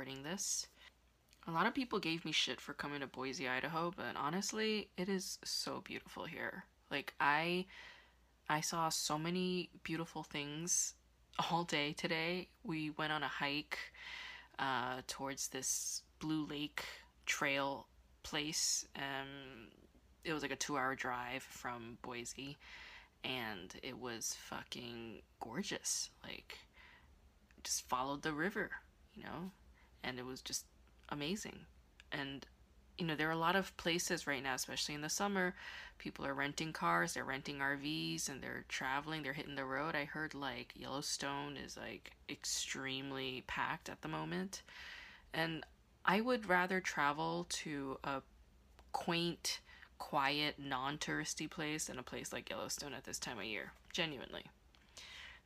Recording this. A lot of people gave me shit for coming to Boise, Idaho, but honestly, it is so beautiful here. Like I I saw so many beautiful things all day today. We went on a hike uh, towards this Blue Lake Trail place. Um, it was like a two-hour drive from Boise, and it was fucking gorgeous. Like, just followed the river, you know, and it was just amazing. And you know, there are a lot of places right now, especially in the summer, people are renting cars, they're renting RVs, and they're traveling, they're hitting the road. I heard like Yellowstone is like extremely packed at the moment. And I would rather travel to a quaint, quiet, non touristy place than a place like Yellowstone at this time of year. Genuinely.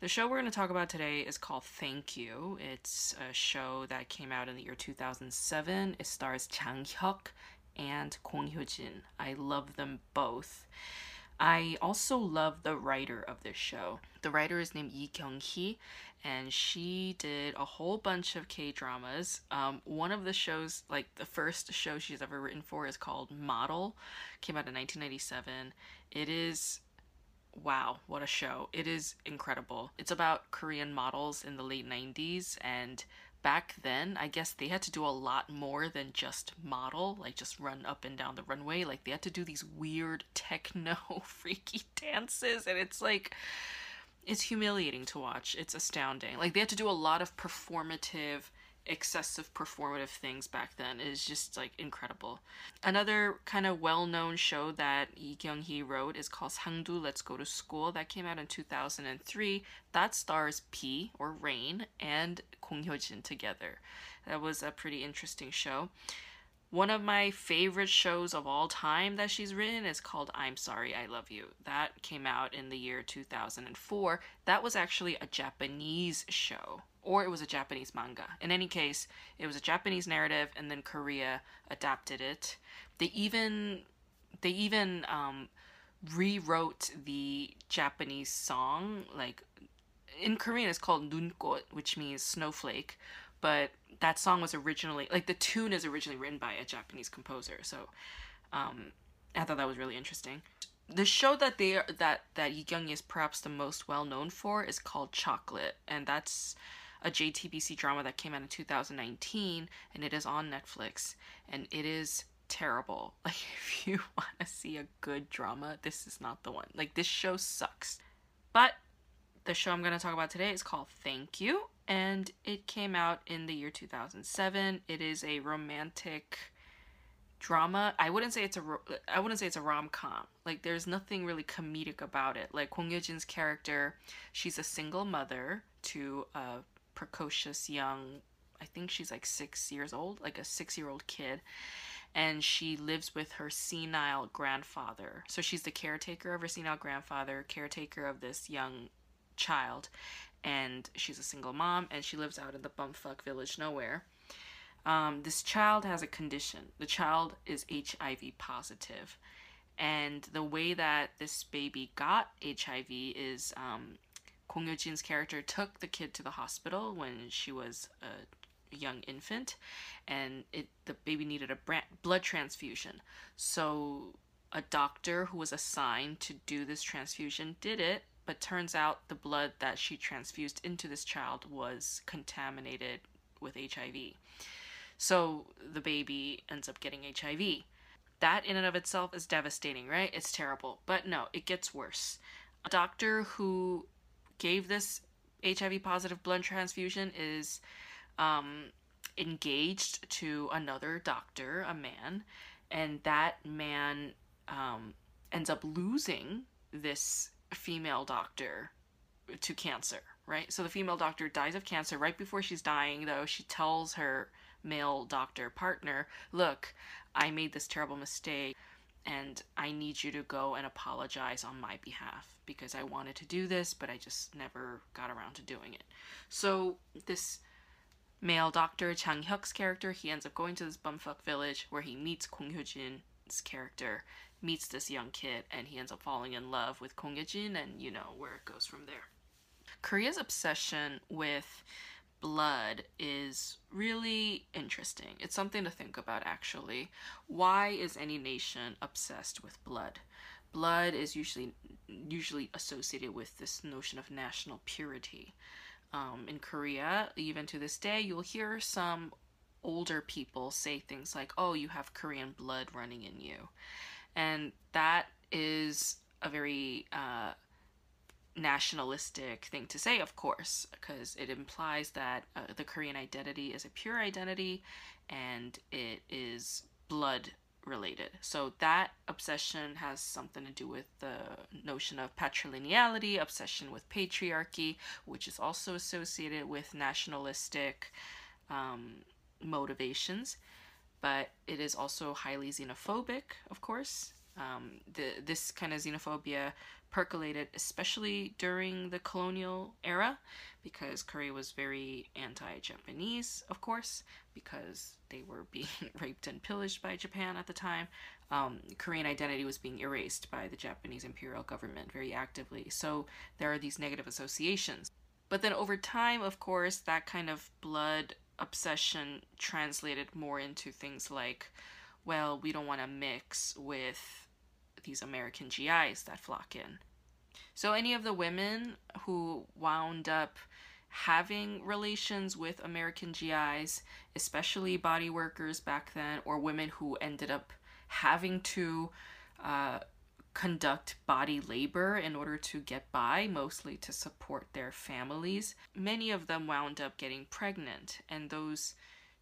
The show we're going to talk about today is called Thank You. It's a show that came out in the year 2007. It stars Jang Hyuk and Kong Hyo-jin. I love them both. I also love the writer of this show. The writer is named Lee Kyung-hee, and she did a whole bunch of K-dramas. Um, one of the shows, like the first show she's ever written for, is called Model. Came out in 1997. It is wow, what a show. It is incredible. It's about Korean models in the late 90s and back then, I guess they had to do a lot more than just model, like just run up and down the runway. Like they had to do these weird techno freaky dances and it's like it's humiliating to watch. It's astounding. Like they had to do a lot of performative excessive performative things back then is just like incredible. Another kind of well-known show that Lee Kyung-hee wrote is called Sangdu Let's Go to School that came out in 2003. That stars Bi or Rain and Kong Hyo-jin together. That was a pretty interesting show. One of my favorite shows of all time that she's written is called I'm Sorry, I Love You. That came out in the year 2004. That was actually a Japanese show, or it was a Japanese manga. In any case, it was a Japanese narrative, and then Korea adapted it. They even they even um, rewrote the Japanese song. Like in Korean, it's called Nunkot, which means snowflake, but that song was originally like the tune is originally written by a Japanese composer. So um, I thought that was really interesting. The show that they are, that that Kyung is perhaps the most well known for is called Chocolate, and that's a JTBC drama that came out in 2019, and it is on Netflix, and it is terrible. Like if you want to see a good drama, this is not the one. Like this show sucks. But the show I'm going to talk about today is called Thank You, and it came out in the year 2007. It is a romantic drama. I wouldn't say it's a ro- I wouldn't say it's a rom-com. Like there's nothing really comedic about it. Like Kong Hyo-jin's character, she's a single mother to a precocious young I think she's like 6 years old, like a 6-year-old kid. And she lives with her senile grandfather. So she's the caretaker of her senile grandfather, caretaker of this young child and she's a single mom and she lives out in the bumfuck village nowhere um, this child has a condition the child is hiv positive and the way that this baby got hiv is um, Kong Hyo-jin's character took the kid to the hospital when she was a young infant and it the baby needed a blood transfusion so a doctor who was assigned to do this transfusion did it but turns out the blood that she transfused into this child was contaminated with HIV. So the baby ends up getting HIV. That in and of itself is devastating, right? It's terrible. But no, it gets worse. A doctor who gave this HIV positive blood transfusion is um, engaged to another doctor, a man, and that man um, ends up losing this female doctor to cancer, right? So the female doctor dies of cancer right before she's dying, though. She tells her male doctor partner, Look, I made this terrible mistake and I need you to go and apologize on my behalf because I wanted to do this, but I just never got around to doing it. So this male doctor, Jang Hyuk's character, he ends up going to this bumfuck village where he meets Kong Hyojin's character, meets this young kid, and he ends up falling in love with Kong Hyojin, and you know where it goes from there. Korea's obsession with blood is really interesting. It's something to think about actually. Why is any nation obsessed with blood? Blood is usually usually associated with this notion of national purity. Um, in Korea, even to this day, you'll hear some older people say things like, "Oh, you have Korean blood running in you," and that is a very uh, nationalistic thing to say, of course, because it implies that uh, the Korean identity is a pure identity and it is blood related. So that obsession has something to do with the notion of patrilineality, obsession with patriarchy, which is also associated with nationalistic um, motivations. But it is also highly xenophobic, of course. Um, the, this kind of xenophobia percolated, especially during the colonial era, because Korea was very anti Japanese, of course, because they were being raped and pillaged by Japan at the time. Um, Korean identity was being erased by the Japanese imperial government very actively. So there are these negative associations. But then over time, of course, that kind of blood obsession translated more into things like, well, we don't want to mix with these American GIs that flock in. So, any of the women who wound up having relations with American GIs, especially body workers back then, or women who ended up having to uh, conduct body labor in order to get by, mostly to support their families, many of them wound up getting pregnant, and those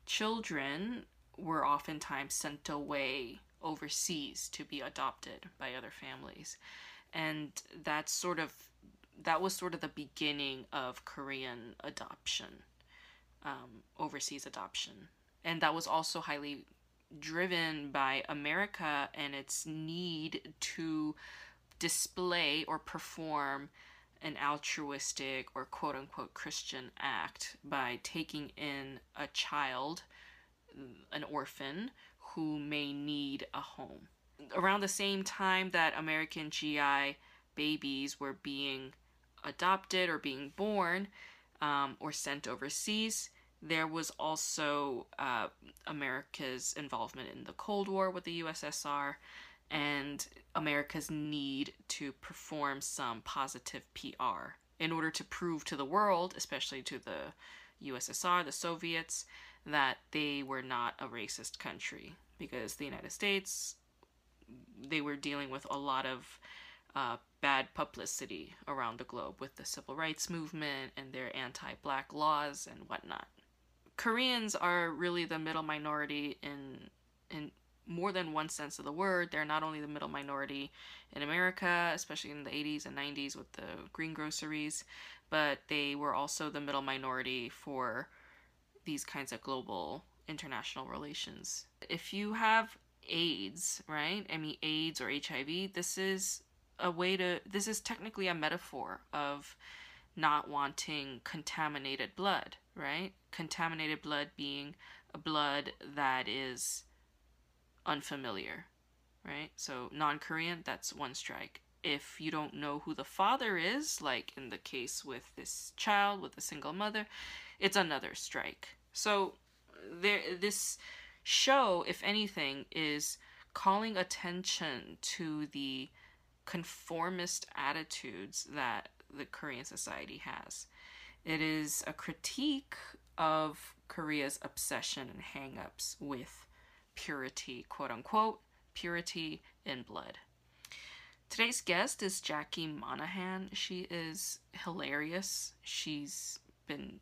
children were oftentimes sent away overseas to be adopted by other families. And that's sort of that was sort of the beginning of Korean adoption, um, overseas adoption. And that was also highly driven by America and its need to display or perform an altruistic or quote unquote Christian act by taking in a child, an orphan, who may need a home. Around the same time that American GI babies were being adopted or being born um, or sent overseas, there was also uh, America's involvement in the Cold War with the USSR and America's need to perform some positive PR in order to prove to the world, especially to the USSR, the Soviets, that they were not a racist country because the United States they were dealing with a lot of uh, bad publicity around the globe with the civil rights movement and their anti-black laws and whatnot. Koreans are really the middle minority in in more than one sense of the word. They're not only the middle minority in America, especially in the 80s and 90s with the greengroceries, but they were also the middle minority for these kinds of global international relations. If you have AIDS, right? I mean, AIDS or HIV, this is a way to, this is technically a metaphor of not wanting contaminated blood, right? Contaminated blood being a blood that is unfamiliar, right? So non Korean, that's one strike. If you don't know who the father is, like in the case with this child with a single mother, it's another strike. So there this show, if anything, is calling attention to the conformist attitudes that the Korean society has. It is a critique of Korea's obsession and hangups with purity, quote unquote, purity in blood. Today's guest is Jackie Monahan. She is hilarious. She's been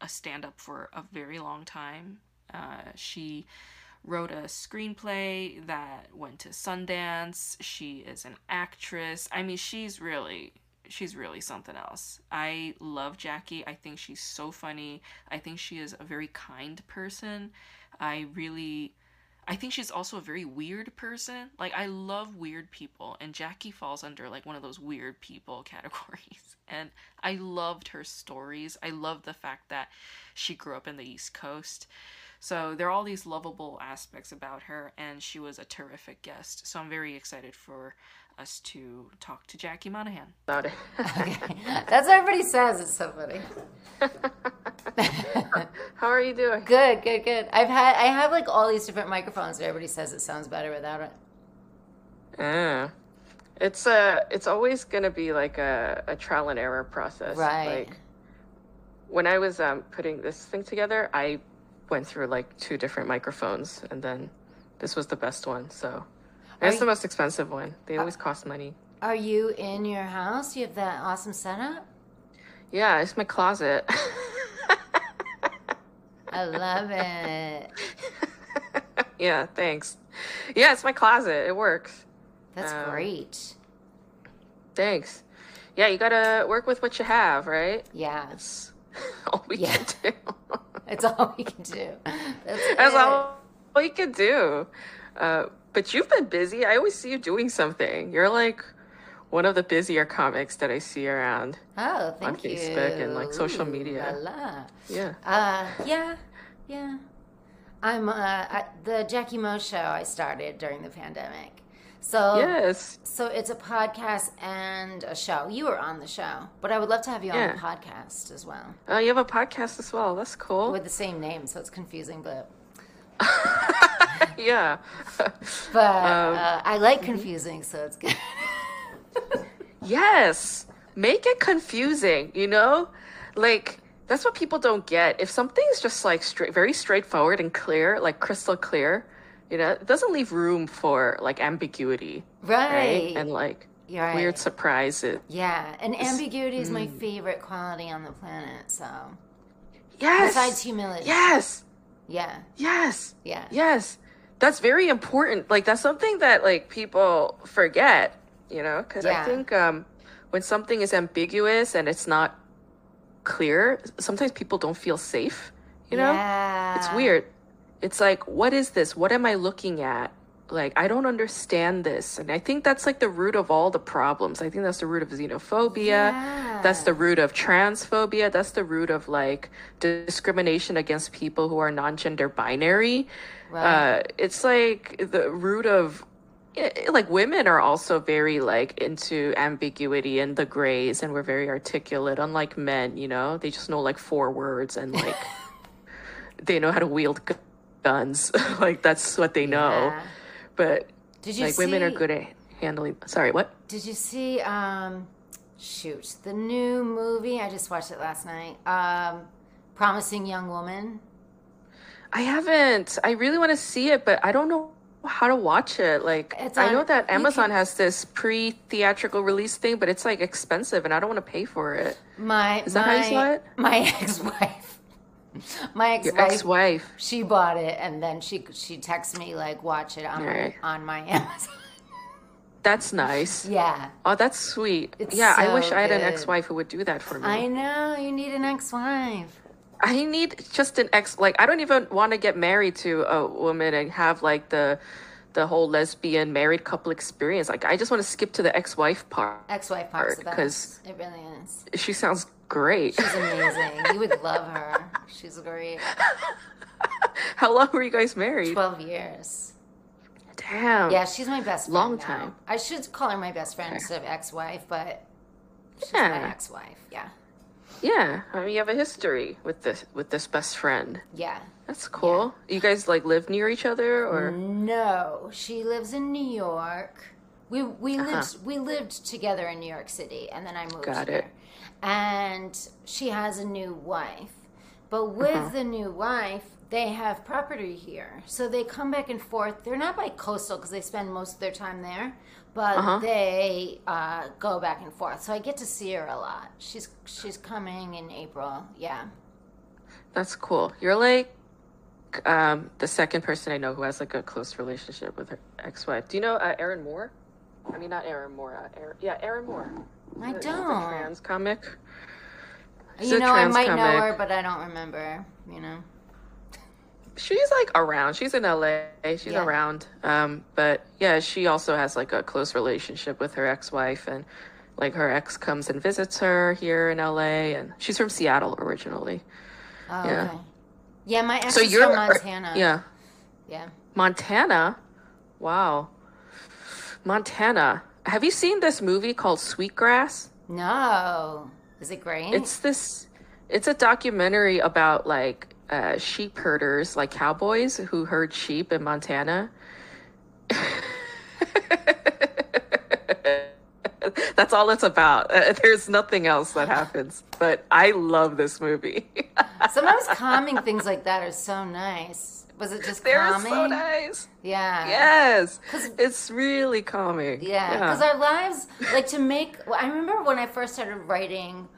a stand up for a very long time. Uh, she wrote a screenplay that went to Sundance. She is an actress. I mean, she's really she's really something else. I love Jackie. I think she's so funny. I think she is a very kind person. I really I think she's also a very weird person. Like I love weird people and Jackie falls under like one of those weird people categories. And I loved her stories. I love the fact that she grew up in the East Coast. So there are all these lovable aspects about her and she was a terrific guest. So I'm very excited for us to talk to Jackie Monahan about it. okay. That's what everybody says. It's so funny. How are you doing? Good, good, good. I've had I have like all these different microphones. And everybody says it sounds better without it. Yeah. It's uh it's always gonna be like a, a trial and error process. Right. Like when I was um, putting this thing together, I went through like two different microphones and then this was the best one. So it's you- the most expensive one. They always cost money. Are you in your house? You have that awesome setup? Yeah, it's my closet. I love it. yeah, thanks. Yeah, it's my closet. It works. That's Um, great. Thanks. Yeah, you gotta work with what you have, right? Yeah. That's all we Yeah. can do. It's all we can do. That's, That's all, you can do. Uh, but you've been busy. I always see you doing something. You're like one of the busier comics that I see around. Oh, thank you. Facebook and, like, social Ooh, media. La la. Yeah. Uh, yeah, yeah. I'm uh, at the Jackie Mo show. I started during the pandemic, so Yes. so it's a podcast and a show. You were on the show, but I would love to have you on the podcast as well Uh, you have a podcast as well. That's cool. with the same name, so it's confusing. But yeah. but Um, uh, I like confusing, so it's good. Yes. Make it confusing, you know? Like that's what people don't get. If something's just like straight very straightforward and clear, like crystal clear, you know, it doesn't leave room for like ambiguity, right? right. And like right. weird surprises. Yeah, and ambiguity is mm. my favorite quality on the planet. So Yes. besides humility, Yes. yeah, Yes. yeah, Yes. That's very important. Like that's something that like people forget, you know, cuz Yeah. I think um when something is ambiguous and it's not clear, sometimes people don't feel safe, you know? Yeah. It's weird. It's like, what is this? What am I looking at? Like, I don't understand this. And I think that's like the root of all the problems. I think that's the root of xenophobia. That's the root of transphobia. That's the root of like discrimination against people who are non gender binary. Right. Uh, it's like the root of like women are also very like into ambiguity and the grays and we're very articulate unlike men you know they just know like four words and like they know how to wield gu- guns like that's what they know Yeah. but Did you like women are good at handling sorry what Did you see? Um, shoot, the new movie. I just watched it last night. Um, Promising Young Woman. i haven't i really want to see it but i don't know how to watch it like It's i on- know that amazon can- has this pre-theatrical release thing but it's like expensive and i don't want to pay for it My Is that my how you saw it? my ex-wife. My ex-wife. ex-wife She bought it and then she she texted me like, watch it on Alright. my, on my Amazon. that's nice yeah, Oh, that's sweet. It's yeah, I so wish I had an ex-wife who would do that for me. I I, know you need an ex-wife. Need just an ex. Like, I don't even want to get married to a woman and have like the the whole lesbian married couple experience. Like, I just want to skip to the ex-wife part. Ex-wife part 'cause- It really is. She sounds great. She's amazing. you would love her. She's great. How long were you guys married? Twelve years. Damn. Yeah, she's my best friend. Long now. time. I should call her my best friend instead of ex-wife, but she's Yeah. my ex-wife. Yeah, Yeah. I mean, you have a history with this with this best friend. yeah. That's cool. You guys like live near each other, or No, she lives in New York. We we Uh-huh. lived we lived together in New York City, and then I moved Got here. it. And she has a new wife, but with Uh-huh. the new wife, they have property here, so they come back and forth. They're not bicoastal because they spend most of their time there, but Uh-huh. they uh, go back and forth. So I get to see her a lot. She's she's coming in April. Yeah, that's cool. You're like um, the second person I know who has like a close relationship with her ex-wife. Do you know uh, Aaron Moore? I mean, not Aaron Moore. Uh, Aaron, yeah, Aaron Moore. I The- don't. The trans comic. She's You know, I might know her, but I don't remember. You know. She's like around. She's in LA. She's Yeah. around. Um, but yeah, she also has like a close relationship with her ex-wife, and like her ex comes and visits her here in LA, and she's from Seattle originally. Oh, Yeah. okay. Yeah, my ex So is you're from Montana. Yeah, Yeah. Montana. Wow, Montana. Have you seen this movie called Sweetgrass? No. Is it great? It's this. It's a documentary about like uh, sheep herders, like cowboys who herd sheep in Montana. That's all it's about. Uh, there's nothing else that happens. But I love this movie. Sometimes calming things like that are so nice. Was it just They're calming? so nice. Yeah. Yes, 'Cause- it's really calming. Yeah, because our lives, like to make. well, I remember when I first started writing,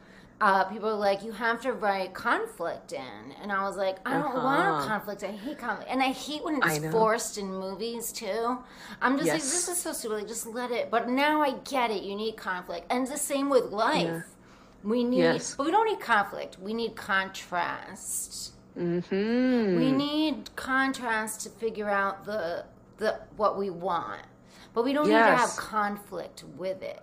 uh, people were like, "You have to write conflict in," and I was like, "I don't want Uh-huh. conflict. I hate conflict, and I hate when it's forced in movies too. I'm just like, this is so stupid. Like, just let it. But now I get it. You need conflict, and it's the same with life. Yeah. We need, Yes. but we don't need conflict. We need contrast. hmm We need contrast to figure out the the what we want, but we don't need to have conflict with it.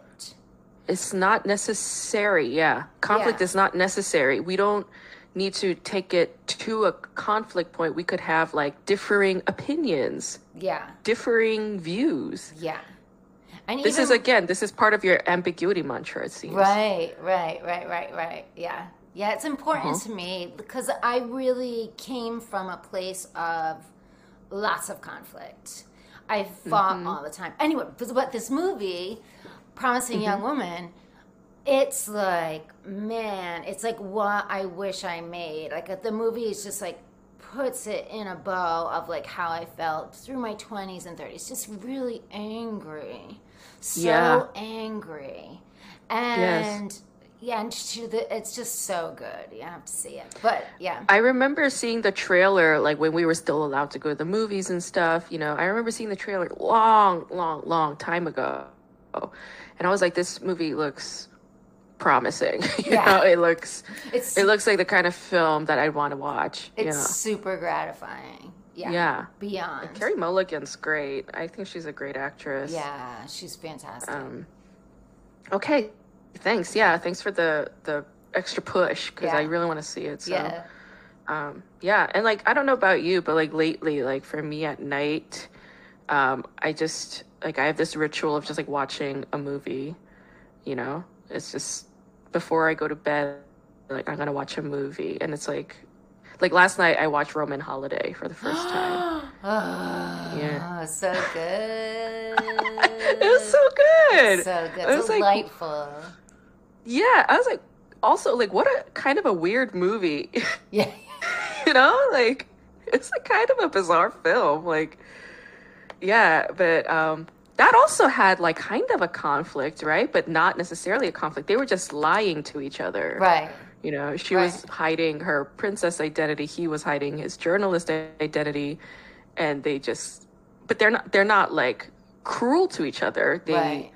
It's not necessary. Yeah. Conflict Yeah. is not necessary. We don't need to take it to a conflict point. We could have like differing opinions, Yeah, differing views. yeah. And This even, is again, this is part of your ambiguity mantra, it seems. right, right, right, right, right. Yeah, yeah. It's important Uh-huh. to me because I really came from a place of lots of conflict. I fought Mm-hmm. all the time. Anyway, but but this movie, Promising Young Mm-hmm. Woman, it's like man, it's like what I wish I made. Like the movie is just like puts it in a bow of like how I felt through my 20s and 30s, just really angry. So Yeah. angry. And yeah, and to the, it's just so good. You have to see it. But yeah. I remember seeing the trailer like when we were still allowed to go to the movies and stuff, you know. I remember seeing the trailer long, long, long time ago. And I was like this movie looks promising. you Yeah. know, it looks It's it looks like the kind of film that I'd want to watch. it's yeah. super gratifying. Yeah. Yeah. Beyond. Carey Mulligan's great. I think she's a great actress. Yeah, she's fantastic. Um, okay. Thanks. Yeah. Thanks for the the extra push because I really want to see it. So. yeah. Um, yeah, and like I don't know about you, but like lately, like for me at night, um, I just like I have this ritual of just like watching a movie. You know, it's just before I go to bed, like I'm gonna watch a movie, and it's like, like last night I watched Roman Holiday for the first time. Oh, Yeah. so good. it was so good. So good. I was like, Delightful. yeah, I was like, also like, what a kind of a weird movie. yeah. you know like it's a kind of a bizarre film like yeah but um that also had like kind of a conflict right but not necessarily a conflict they were just lying to each other Right. you know she was hiding her princess identity he was hiding his journalist identity and they just but they're not they're not like cruel to each other they right.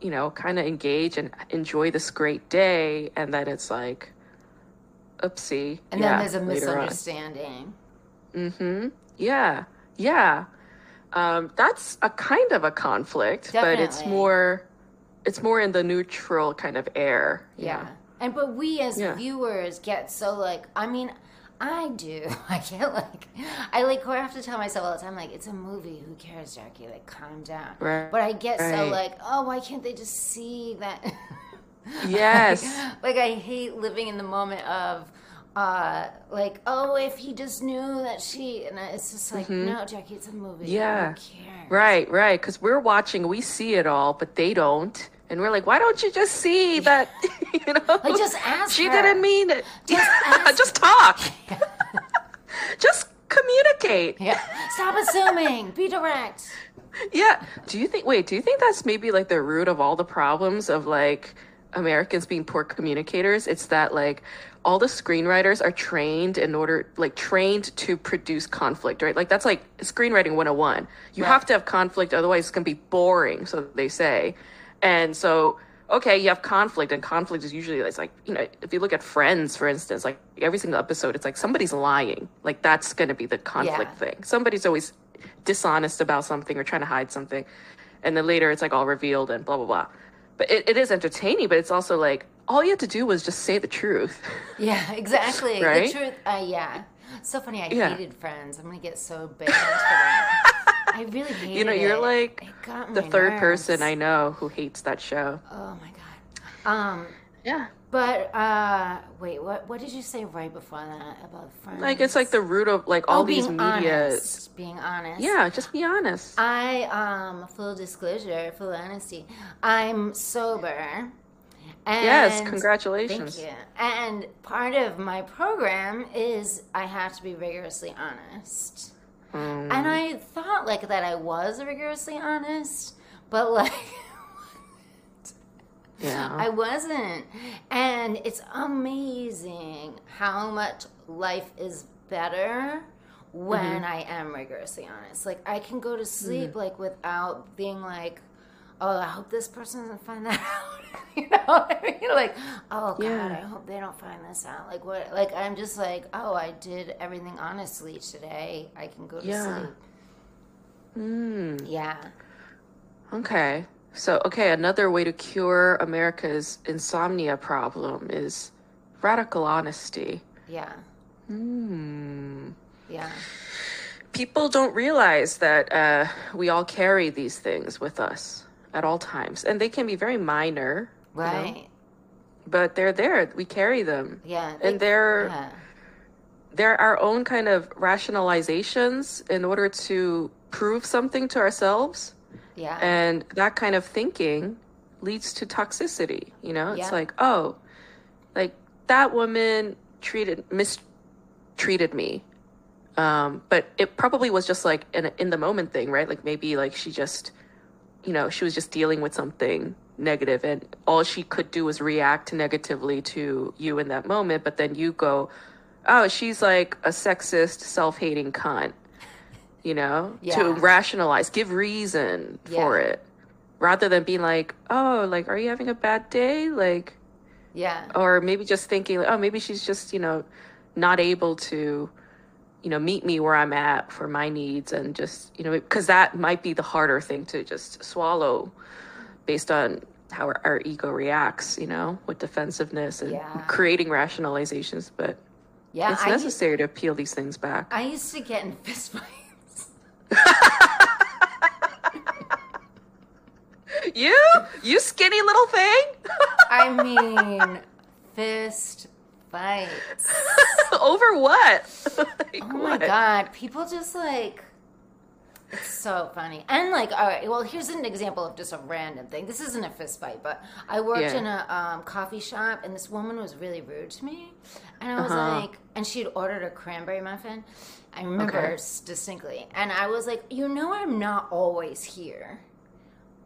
you know kind of engage and enjoy this great day and then it's like oopsie And yeah, then there's a misunderstanding. Mm-hmm. Yeah. Yeah. Um, that's a kind of a conflict, but it's more it's more in the neutral kind of air. Yeah. know? And but we as Yeah. viewers get so like I mean I do. I can't like I like I have to tell myself all the time like it's a movie. Who cares, Jackie? Like calm down. Right. But I get so like oh why can't they just see that? Yes. like, like, I hate living in the moment of uh like oh if he just knew that she and it's just like no Jackie it's a movie. Mm-hmm. Yeah. Right, right. Because we're watching, we see it all, but they don't. And we're like, why don't you just see that? you know, Like, just ask She her. didn't mean it. Just just talk. just communicate. Yeah. Stop assuming. Be direct. Yeah. Do you think? Wait. Do you think that's maybe like the root of all the problems of like Americans being poor communicators. It's that like all the screenwriters are trained in order like trained to produce conflict, right? Like that's like screenwriting 101. You Right. have to have conflict otherwise it's going to be boring, so they say. And so okay, you have conflict and conflict is usually it's like, you know, if you look at Friends for instance, like every single episode it's like somebody's lying. Like that's going to be the conflict Yeah. thing. Somebody's always dishonest about something or trying to hide something. And then later it's like all revealed and blah blah blah. But it, it is entertaining, but it's also like all you had to do was just say the truth. Yeah, exactly. Right? The truth. Uh, yeah. So funny. I Yeah. hated Friends. I'm gonna get so banned for that. I really hated you know, you're it. like the third nerves. person I know who hates that show. Oh my god. Um, Yeah. but uh, wait, what? What did you say right before that about Friends? Like it's like the root of like all oh, these being medias. honest. Being honest. Yeah, just be honest. I um full disclosure, full honesty. I'm sober. And yes, congratulations. Thank you. And part of my program is I have to be rigorously honest. Mm. And I thought like that I was rigorously honest, but like Yeah. I wasn't. And it's amazing how much life is better when Mm-hmm. I am rigorously honest. Like I can go to sleep Mm-hmm. like without being like, oh, I hope this person doesn't find that out. you know what I mean? Like, oh God, Yeah. I hope they don't find this out. Like what? Like I'm just like, oh, I did everything honestly today. I can go to Yeah. sleep. Mm, Yeah. okay. So, okay, another way to cure America's insomnia problem is radical honesty. Yeah. Hmm. Yeah. People don't realize that uh, we all carry these things with us at all times, and they can be very minor, you know, Right. but they're there. We carry them, Yeah. and they're yeah. they're our own kind of rationalizations in order to prove something to ourselves. Yeah. And that kind of thinking leads to toxicity. You know, it's Yeah. like, oh, like that woman treated mistreated me. Um, but it probably was just like an in the moment thing, right? Like maybe like she just, you know, she was just dealing with something negative and all she could do was react negatively to you in that moment. But then you go, oh, she's like a sexist, self hating cunt you know, to rationalize, give reason for it, rather than being like, oh, like, are you having a bad day? Like, Yeah. or maybe just thinking, oh, maybe she's just, you know, not able to, you know, meet me where I'm at for my needs and just, you know, because that might be the harder thing to just swallow based on how our, our ego reacts, you know, with defensiveness and Yeah. creating rationalizations. But Yeah. it's I, necessary to peel these things back. I used to get in fistfights. You, you skinny little thing. I mean, fist fights. Over what? Like, Oh my what? god, people just like it's so funny. And like, all right, well, here's an example of just a random thing. This isn't a fist fight, but I worked Yeah. in a um, coffee shop, and this woman was really rude to me, and I was Uh-huh. like, and she had ordered a cranberry muffin. I remember Okay. distinctly, and I was like, you know, I'm not always here.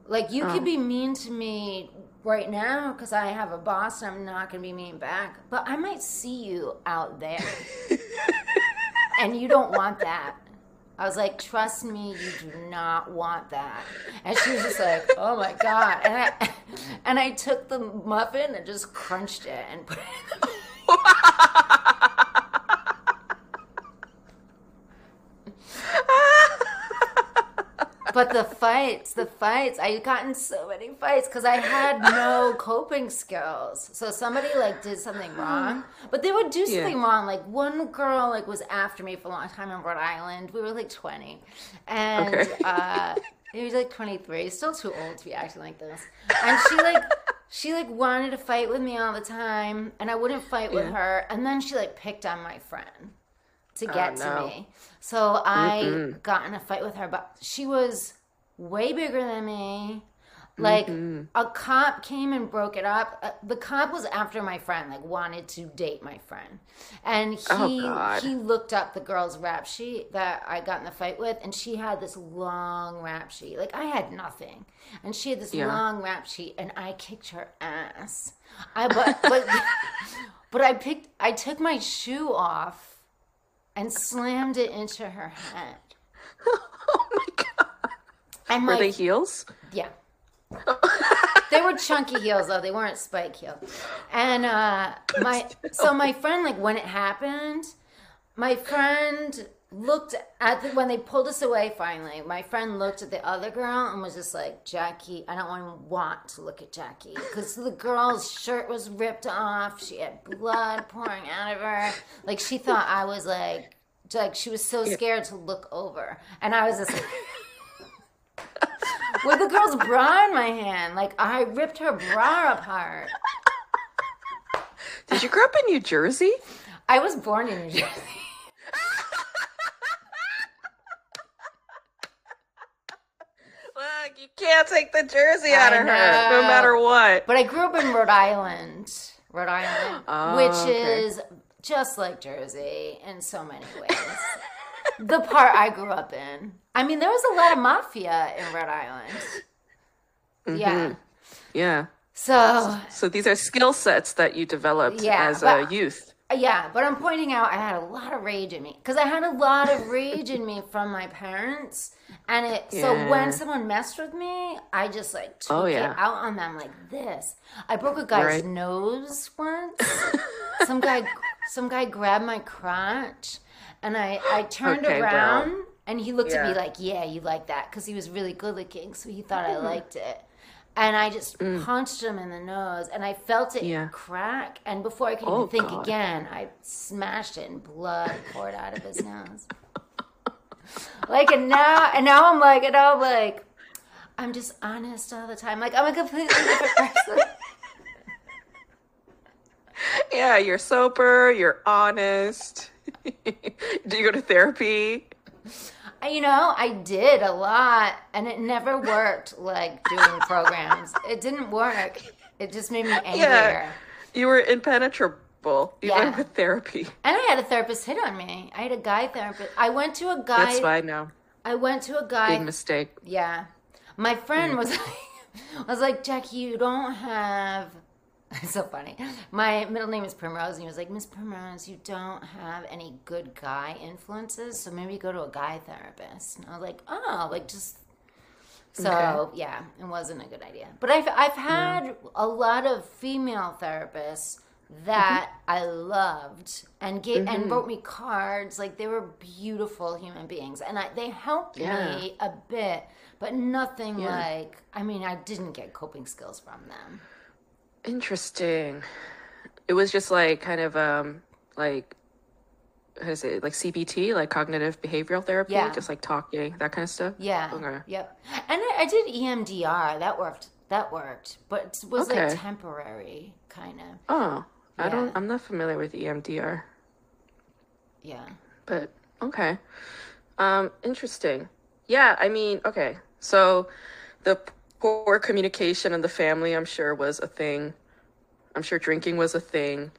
Like, you could Oh. be mean to me right now because I have a boss and I'm not going to be mean back, but I might see you out there and you don't want that. I was like, trust me, you do not want that. And she was just like, oh my god. And I and I took the muffin and just crunched it and put it in the But the fights, the fights, I got in so many fights because I had no coping skills. So somebody like did something wrong, but they would do Yeah. something wrong. Like one girl like was after me for a long time in Rhode Island. We were like twenty, and Okay. uh, he was like twenty three. Still too old to be acting like this. And she like she like wanted to fight with me all the time, and I wouldn't fight with her. And then she like picked on my friend to get no. to me. So I got in a fight with her, but she was way bigger than me. Like Mm-hmm. a cop came and broke it up. Uh, the cop was after my friend, like wanted to date my friend, and he Oh, he looked up the girl's rap sheet that I got in the fight with, and she had this long rap sheet. Like I had nothing, and she had this Yeah. long rap sheet, and I kicked her ass. I but but but I picked. I took my shoe off and slammed it into her head. Oh my god. And Were like, they heels? yeah. they were chunky heels though. They weren't spike heels. And uh my so my friend like when it happened, my friend looked at the, when they pulled us away finally. My friend looked at the other girl and was just like, "Jackie, I don't even want to look at Jackie because the girl's shirt was ripped off. She had blood pouring out of her. Like she thought I was like like she was so scared to look over. And I was just like with the girl's bra in my hand. Like I ripped her bra apart. Did you grow up in New Jersey? I was born in New Jersey. Look, you can't take the jersey I out of her, no matter what. But I grew up in Rhode Island. Rhode Island, Oh, which okay. is just like Jersey in so many ways. the part I grew up in. I mean, there was a lot of mafia in Rhode Island. Mm-hmm. Yeah. Yeah. So, So these are skill sets that you developed Yeah, as a youth. Yeah, but I'm pointing out I had a lot of rage in me because I had a lot of rage in me from my parents. And it, so when someone messed with me, I just like oh, took Oh, yeah. it out on them like this. I broke a guy's Right. nose once. some guy, some guy grabbed my crotch, and I, I turned Okay, well. around, and he looked at me like, "Yeah, you like that," because he was really good looking, so he thought I hmm. liked it. And I just punched him in the nose, and I felt it Mm. Yeah. crack. And before I could Oh, even think God. again, I smashed it, and blood poured out of his nose. like, and now, and now I'm like, and now I'm like, I'm just honest all the time. Like, I'm a completely different person. Yeah, you're sober, you're honest. Do you go to therapy? You know, I did a lot, and it never worked. Like doing programs, it didn't work. It just made me angrier. You were impenetrable, even Yeah. with therapy. And I had a therapist hit on me. I had a guy therapist. I went to a guy. That's fine now. I went to a guy. Big mistake. Yeah. My friend mm. was like, was like, Jackie, you don't have. It's so funny. My middle name is Primrose, and he was like, Miss Primrose, you don't have any good guy influences, so maybe go to a guy therapist. And I was like, oh, like just. So yeah, it wasn't a good idea. But I've I've had a lot of female therapists that mm-hmm. I loved and gave and mm-hmm. wrote me cards. Like they were beautiful human beings, and I, they helped Yeah. me a bit, but nothing Yeah. like. I mean, I didn't get coping skills from them. Interesting. It was just like kind of um like how is it like CBT, like cognitive behavioral therapy, Yeah. just like talking, that kind of stuff. Yeah. Okay. Yep. And I, I did EMDR. That worked. That worked, but it was Okay. like temporary, kind of. Oh, I don't. I'm not familiar with EMDR, Yeah. but okay. Um, interesting. Yeah, I mean, okay. So the poor communication in the family, I'm sure, was a thing. I'm sure drinking was a thing.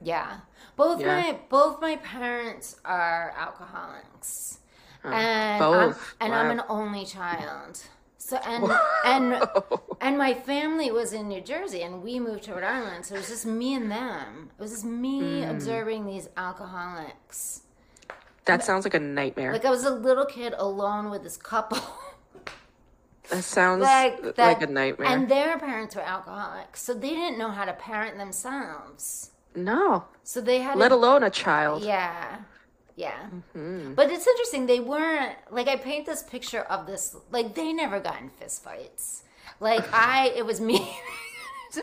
Yeah. Both Yeah. my both my parents are alcoholics. and both. I'm, and I'm an only child. So and and and my family was in New Jersey and we moved to Rhode Island. So it was just me and them. It was just me Hmm. observing these alcoholics. That sounds like a nightmare. Like I was a little kid alone with this couple. that sounds like like, a nightmare. And their parents were alcoholics, so they didn't know how to parent themselves. no, So they had let to alone a child. Yeah. Yeah. Mm-hmm. But it's interesting. They weren't, like, I paint this picture of this, like, they never got in fistfights. Like, I, it was me.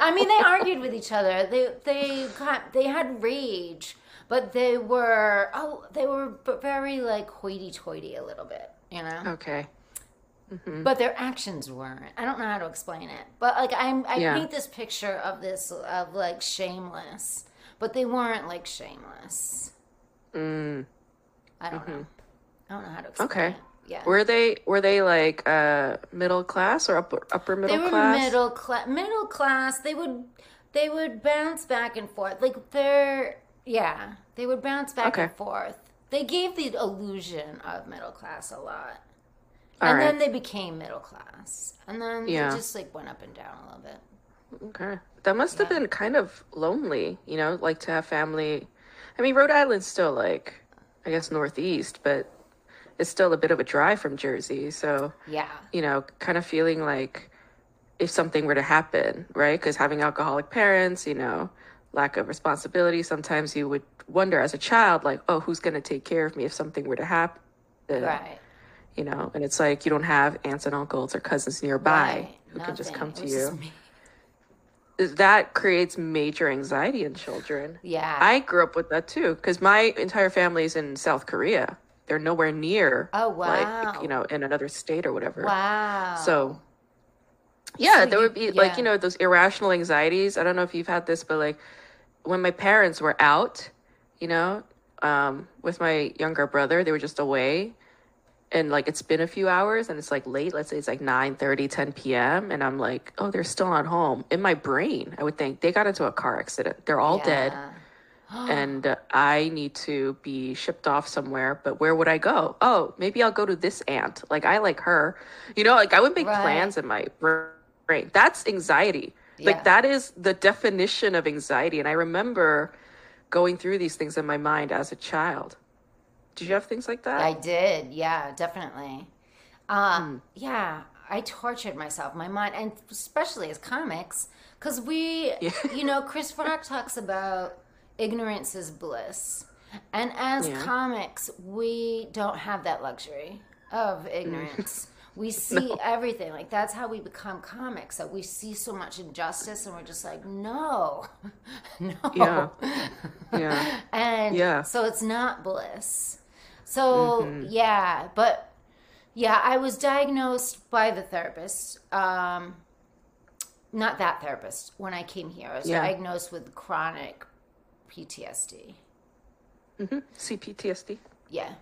I mean, they argued with each other. They, they got, they had rage, but they were, oh, they were very, like, hoity toity a little bit, you know? Okay. But their actions weren't. I don't know how to explain it. But like I'm, I Yeah. paint this picture of this of like shameless, but they weren't like shameless. Mm, I don't know. I don't know how to explain Okay. it. yeah. Were they were they like uh middle class or upper upper middle they were class? middle class middle class they would they would bounce back and forth like they're yeah they would bounce back Okay. and forth they gave the illusion of middle class a lot All and right. then they became middle class and then Yeah. they just like went up and down a little bit Okay. That must have been kind of lonely, you know, like to have family. I mean, Rhode Island's still like, I guess, northeast, but it's still a bit of a drive from Jersey. So, yeah you know, kind of feeling like if something were to happen, right? Because having alcoholic parents, you know, lack of responsibility, sometimes you would wonder as a child, like, oh, who's going to take care of me if something were to happen? Uh, right You know, and it's like you don't have aunts and uncles or cousins nearby right who can just come to you that creates major anxiety in children. yeah I grew up with that too because my entire family is in South Korea. They're nowhere near, Oh, like wow. you know, in another state or whatever. wow So, yeah, So there you- would be like you know those irrational anxieties. I don't know if you've had this, but like when my parents were out, you know, um, with my younger brother, they were just away. And like it's been a few hours and it's like late, let's say it's like 9 30 10 p.m. And I'm like, oh, they're still not home. In my brain, I would think they got into a car accident. They're all dead and uh, I need to be shipped off somewhere. But where would I go? Oh, maybe I'll go to this aunt. Like I like her. You know, like I would make Right. plans in my brain. That's anxiety. Yeah. Like that is the definition of anxiety. And I remember going through these things in my mind as a child. Did you have things like that? I did, yeah, definitely. Uh, Hmm. Yeah, I tortured myself, my mind, and especially as comics, because we, Yeah. you know, Chris Rock talks about ignorance is bliss, and as Yeah. comics, we don't have that luxury of ignorance. We see everything. Like that's how we become comics. That we see so much injustice, and we're just like, no, no. Yeah. yeah. And Yeah. so it's not bliss. So yeah, but yeah, I was diagnosed by the therapist. Um, not that therapist. When I came here, I was Yeah. diagnosed with chronic PTSD. CPTSD. Yeah.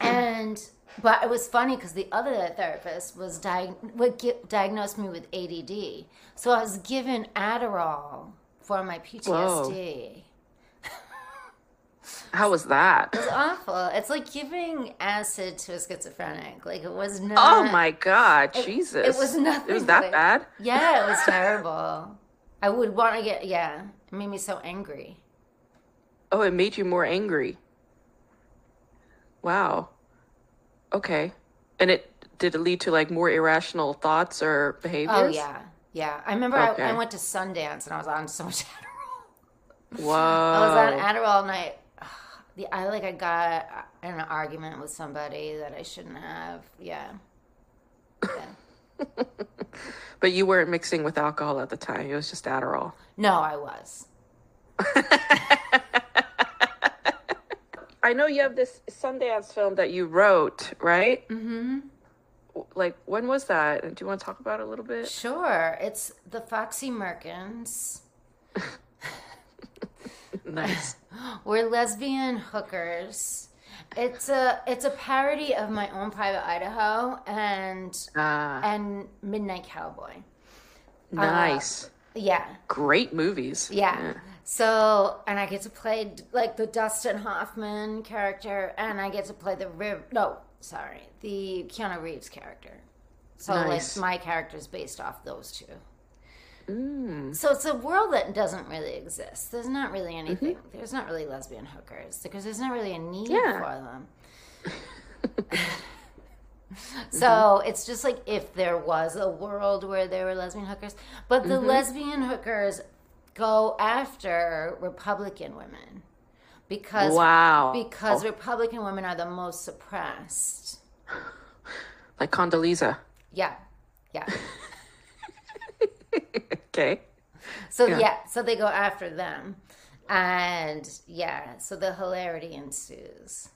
And but it was funny because the other therapist was gi- diagnosed me with ADD, so I was given Adderall for my PTSD. How was that? It was awful. It's like giving acid to a schizophrenic. Like it was oh not. Oh my God, Jesus. it was nothing It was that like- bad? Yeah, it was terrible. I would want to get. Yeah, it made me so angry. Oh, it made you more angry. Wow. Okay. And it did it lead to like more irrational thoughts or oh, behaviors? Oh yeah, yeah. I remember Okay. I, I went to Sundance and I was on so much Adderall. Whoa. I was on Adderall and I, the I like I got in an argument with somebody that I shouldn't have. Yeah. Yeah. but you weren't mixing with alcohol at the time. It was just Adderall. No, I was. I know you have this Sundance film that you wrote, right? Mm-hmm. Like, when was that? Do you want to talk about it a little bit? Sure. It's the Foxy Merkins. Nice. We're lesbian hookers. It's a it's a parody of my own private Idaho and Ah, and Midnight Cowboy. nice. Yeah. Great movies. Yeah. So, and I get to play like the Dustin Hoffman character, and I get to play the Riv. No, sorry, the Keanu Reeves character. So, Nice. like, my character is based off those two. Mm. So it's a world that doesn't really exist. There's not really anything. Mm-hmm. There's not really lesbian hookers because there's not really a need Yeah. for them. so it's just like if there was a world where there were lesbian hookers, but Mm-hmm. the lesbian hookers go after Republican women because Wow. because Republican women are the most suppressed. Like Condoleezza. Yeah, yeah. Okay. So Yeah. yeah. so they go after them, and yeah, so the hilarity ensues.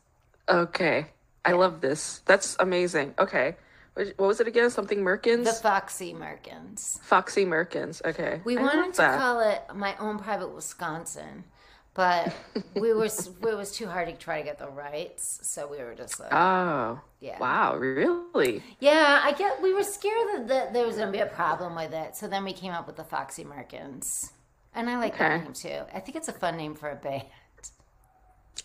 Okay. I love this. That's amazing. Okay. What what was it again? Something Merkins? The Foxy Merkins. Foxy Merkins. Okay. We I wanted to that. call it my own private Wisconsin, but we were it was too hard to try to get the rights, so we were just like, Oh. Yeah. Wow, really? yeah, I get we were scared that, that there was gonna be a problem with it, so then we came up with the Foxy Merkins, and I like that name too. I think it's a fun name for a band.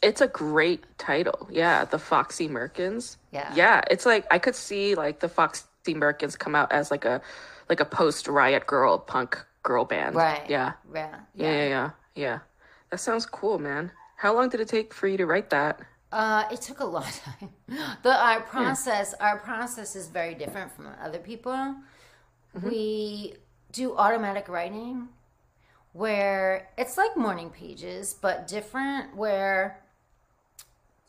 It's a great title. Yeah, the Foxy Merkins. Yeah. Yeah, it's like I could see like the Foxy Merkins come out as like a like a post riot girl punk girl band. Right. Yeah. Yeah. Yeah, yeah, yeah. Yeah. That sounds cool, man. How long did it take for you to write that? Uh, it took a long time. The our process, our process is very different from other people. We do automatic writing, where it's like morning pages, but different. Where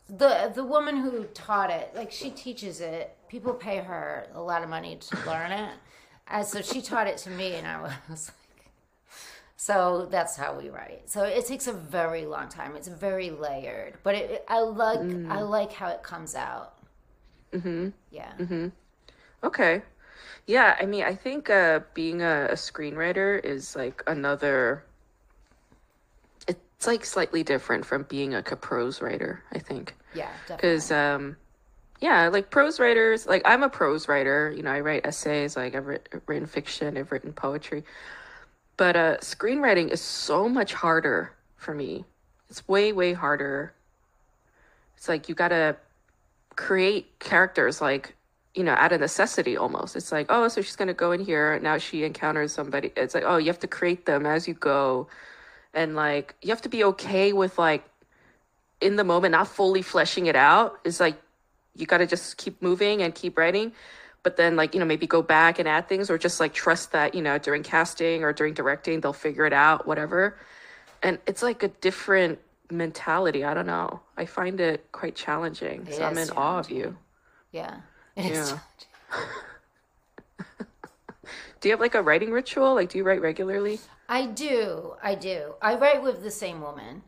the the woman who taught it, like she teaches it, people pay her a lot of money to learn it, and so she taught it to me, and I was. So that's how we write. So it takes a very long time. It's very layered, but it, I like I like how it comes out. Mm-hmm. Yeah. Okay. Yeah, I mean, I think uh, being a, a screenwriter is like another. It's like slightly different from being a prose writer, I think. Yeah. Definitely. Because, um, yeah, like prose writers, like I'm a prose writer. You know, I write essays, like I've writ- written fiction, I've written poetry. But uh, screenwriting is so much harder for me. It's way, way harder. It's like you gotta create characters like you know out of necessity almost. It's like oh so she's going to go in here now she encounters somebody. It's like oh you have to create them as you go. And like you have to be okay with like in the moment not fully fleshing it out. It's like you got to just keep moving and keep writing but then like you know maybe go back and add things or just like trust that you know during casting or during directing they'll figure it out whatever and it's like a different mentality i don't know i find it quite challenging It so i'm in awe of you yeah. Yeah. Do you have like a writing ritual? Like, do you write regularly? I do. I do. I write with the same woman.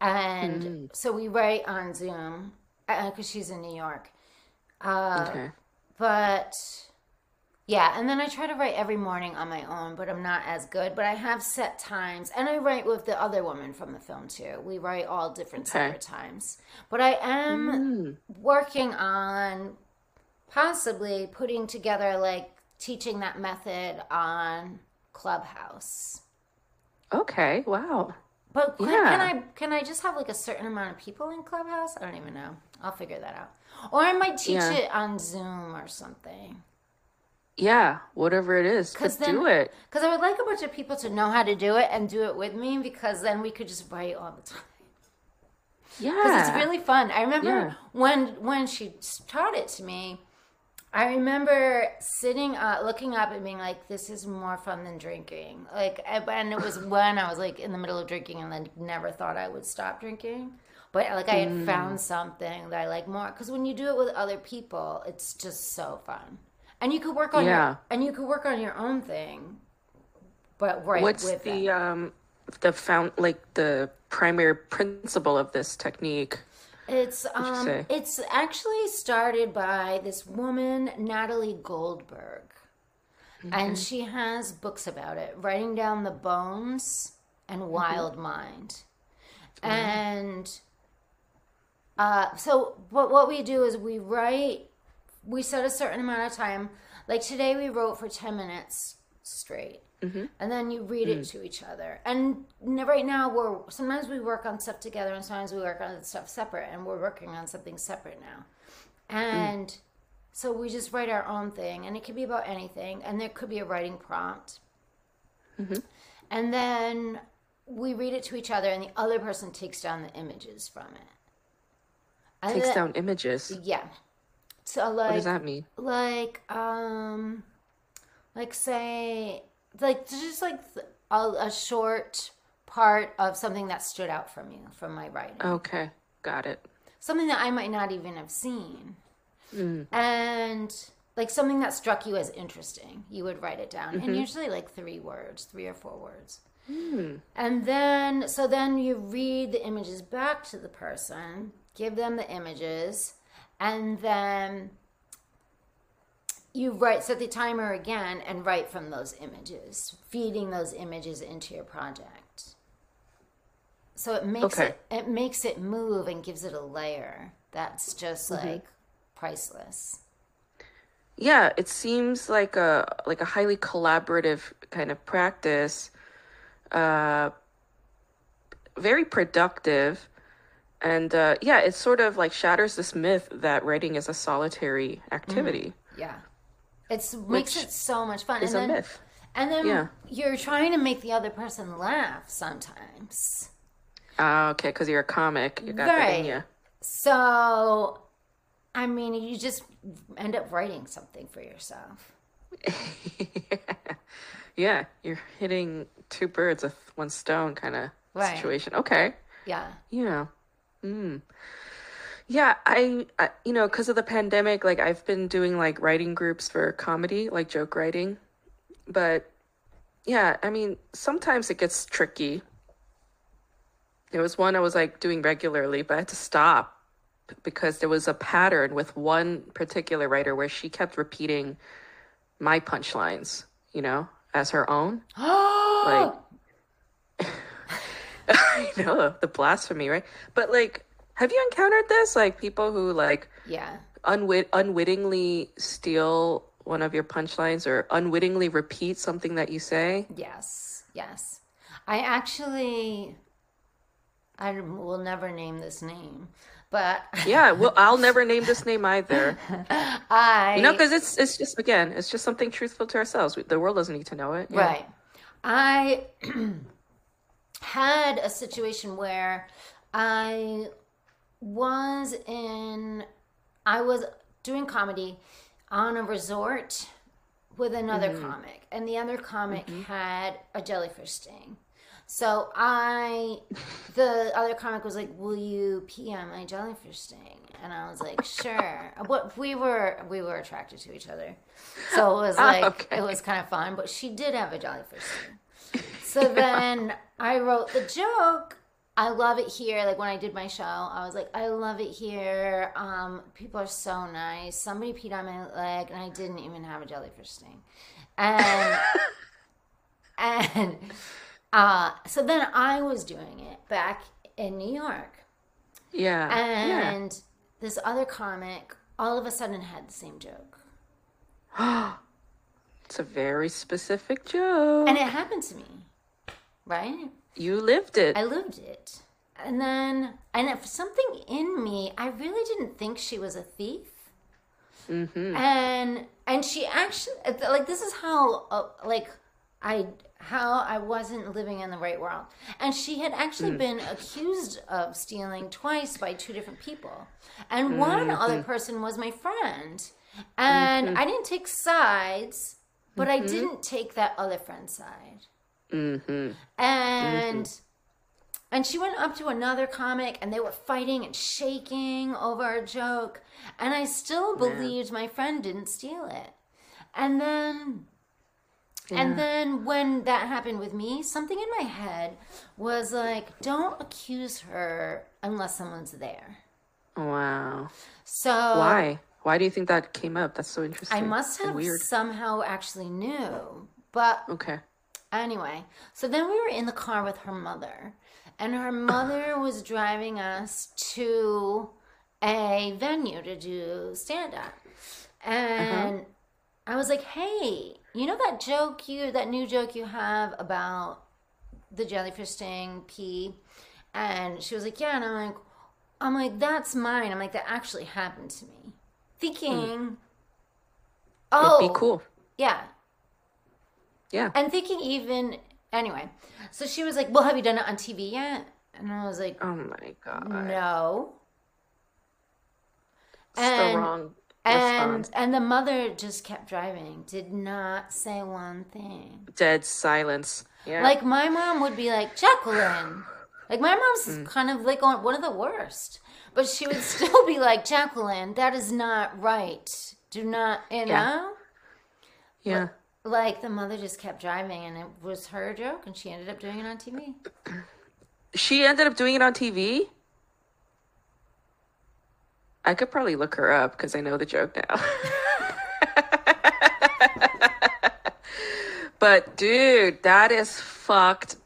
And so we write on Zoom because she's in New York. Uh, okay. But yeah, and then I try to write every morning on my own, but I'm not as good. But I have set times, and I write with the other woman from the film too. We write all different Okay. separate times. But I am mm. working on possibly putting together like teaching that method on Clubhouse. Okay. Wow. But can, Yeah. can I can I just have like a certain amount of people in Clubhouse? I don't even know. I'll figure that out. Or I might teach Yeah. it on Zoom or something. Yeah. Whatever it is, Because but do it. Because I would like a bunch of people to know how to do it and do it with me. Because then we could just write all the time. Yeah. Because it's really fun. I remember Yeah. when when she taught it to me. I remember sitting, uh, looking up and being like, "This is more fun than drinking." Like, and it was when I was like in the middle of drinking, and then never thought I would stop drinking. But like, I had Mm. found something that I like more because when you do it with other people, it's just so fun, and you could work on Yeah. your and you could work on your own thing, but right What's with the them. um the found like the primary principle of this technique? It's um, it's actually started by this woman Natalie Goldberg, Mm-hmm. and she has books about it, writing down the bones Mm-hmm. and Wild Mind, and uh, so what what we do is we write, we set a certain amount of time. Like today, we wrote for ten minutes straight. Mm-hmm. And then you read Mm. it to each other. And right now, we're sometimes we work on stuff together, and sometimes we work on stuff separate. And we're working on something separate now. And so we just write our own thing, and it could be about anything. And there could be a writing prompt. Mm-hmm. And then we read it to each other, and the other person takes down the images from it. And Takes then- down images. Yeah. So What does that mean? like um like say like just like a, a short part of something that stood out from you from my writing Okay. Got it. something that i might not even have seen Mm. and like something that struck you as interesting you would write it down Mm-hmm. and usually like three words three or four words Hmm. and then so then you read the images back to the person give them the images and then you write set the timer again and write from those images feeding those images into your project So it makes Okay. it it makes it move and gives it a layer that's just Mm-hmm. like priceless. Yeah, it seems like a like a highly collaborative kind of practice. Uh, very productive, and uh, yeah, it sort of like shatters this myth that writing is a solitary activity. Yeah. It's makes it so much fun. And a then, myth. And then Yeah. you're trying to make the other person laugh sometimes. Ah, okay, because you're a comic, you got that in you. So, I mean, you just end up writing something for yourself. Yeah, you're hitting two birds with one stone kind of Right. situation. Okay. Yeah. Yeah. Mm. Yeah, I, I you know, because of the pandemic, like I've been doing like writing groups for comedy, like joke writing. But yeah, I mean, sometimes it gets tricky. There was one I was like doing regularly, but I had to stop because there was a pattern with one particular writer where she kept repeating my punchlines, you know, as her own. like I know the blasphemy, right? But like, have you encountered this? Like people who like Yeah. unwit unwittingly steal one of your punchlines or unwittingly repeat something that you say? Yes. Yes. I actually, I will never name this name, but Yeah, well, I'll never name this name either. I You know, because it's it's just again, it's just something truthful to ourselves. The world doesn't need to know it. Right. I had a situation where I was in, I was doing comedy on a resort with another Mm-hmm. comic, and the other comic had a jellyfish sting. So I, the other comic was like, "Will you pee on my jellyfish sting?" And I was like, "Sure." What we were, we were attracted to each other, so it was like okay. it was kind of fun. But she did have a jellyfish sting. So then I wrote the joke. I love it here. Like when I did my show, I was like, I love it here. Um, people are so nice. Somebody peed on my leg, and I didn't even have a jellyfish sting. And and uh, so then I was doing it back in New York, Yeah. yeah. and this other comic all of a sudden had the same joke, It's a very specific joke. and it happened to me, right? you lived it. I lived it. And then, and if something in me, I really didn't think she was a thief. mm-hmm. And and she actually like this is how uh, like I how I wasn't living in the right world. And she had actually Mm. been accused of stealing twice by two different people. And one Mm-hmm. other person was my friend. And I didn't take sides, but Mm-hmm. I didn't take that other friend's side Mm-hmm. and and she went up to another comic and they were fighting and shaking over a joke and i still believed my friend didn't steal it and then and then when that happened with me something in my head was like don't accuse her unless someone's there Wow. so Why? Why do you think that came up? That's so interesting. i must have weird. somehow actually knew but Okay. Anyway, so then we were in the car with her mother, and her mother was driving us to a venue to do stand up. Uh-huh. And I was like, hey, you know that joke you, that new joke you have about the jellyfish sting pee? And she was like, yeah. And I'm like, I'm like, that's mine. I'm like, that actually happened to me. Thinking, oh, It'd be cool. yeah, Yeah. and thinking even anyway so she was like well have you done it on tv yet and i was like Oh my god. no It's the and- wrong and response. and the mother just kept driving did not say one thing Dead silence. Yeah. like my mom would be like jacqueline like my mom's Mm. kind of like on one of the worst but she would still be like jacqueline that is not right do not you Yeah. know yeah. like the mother just kept driving and it was her joke and she ended up doing it on tv She ended up doing it on TV. I could probably look her up because I know the joke now. but dude, that is fucked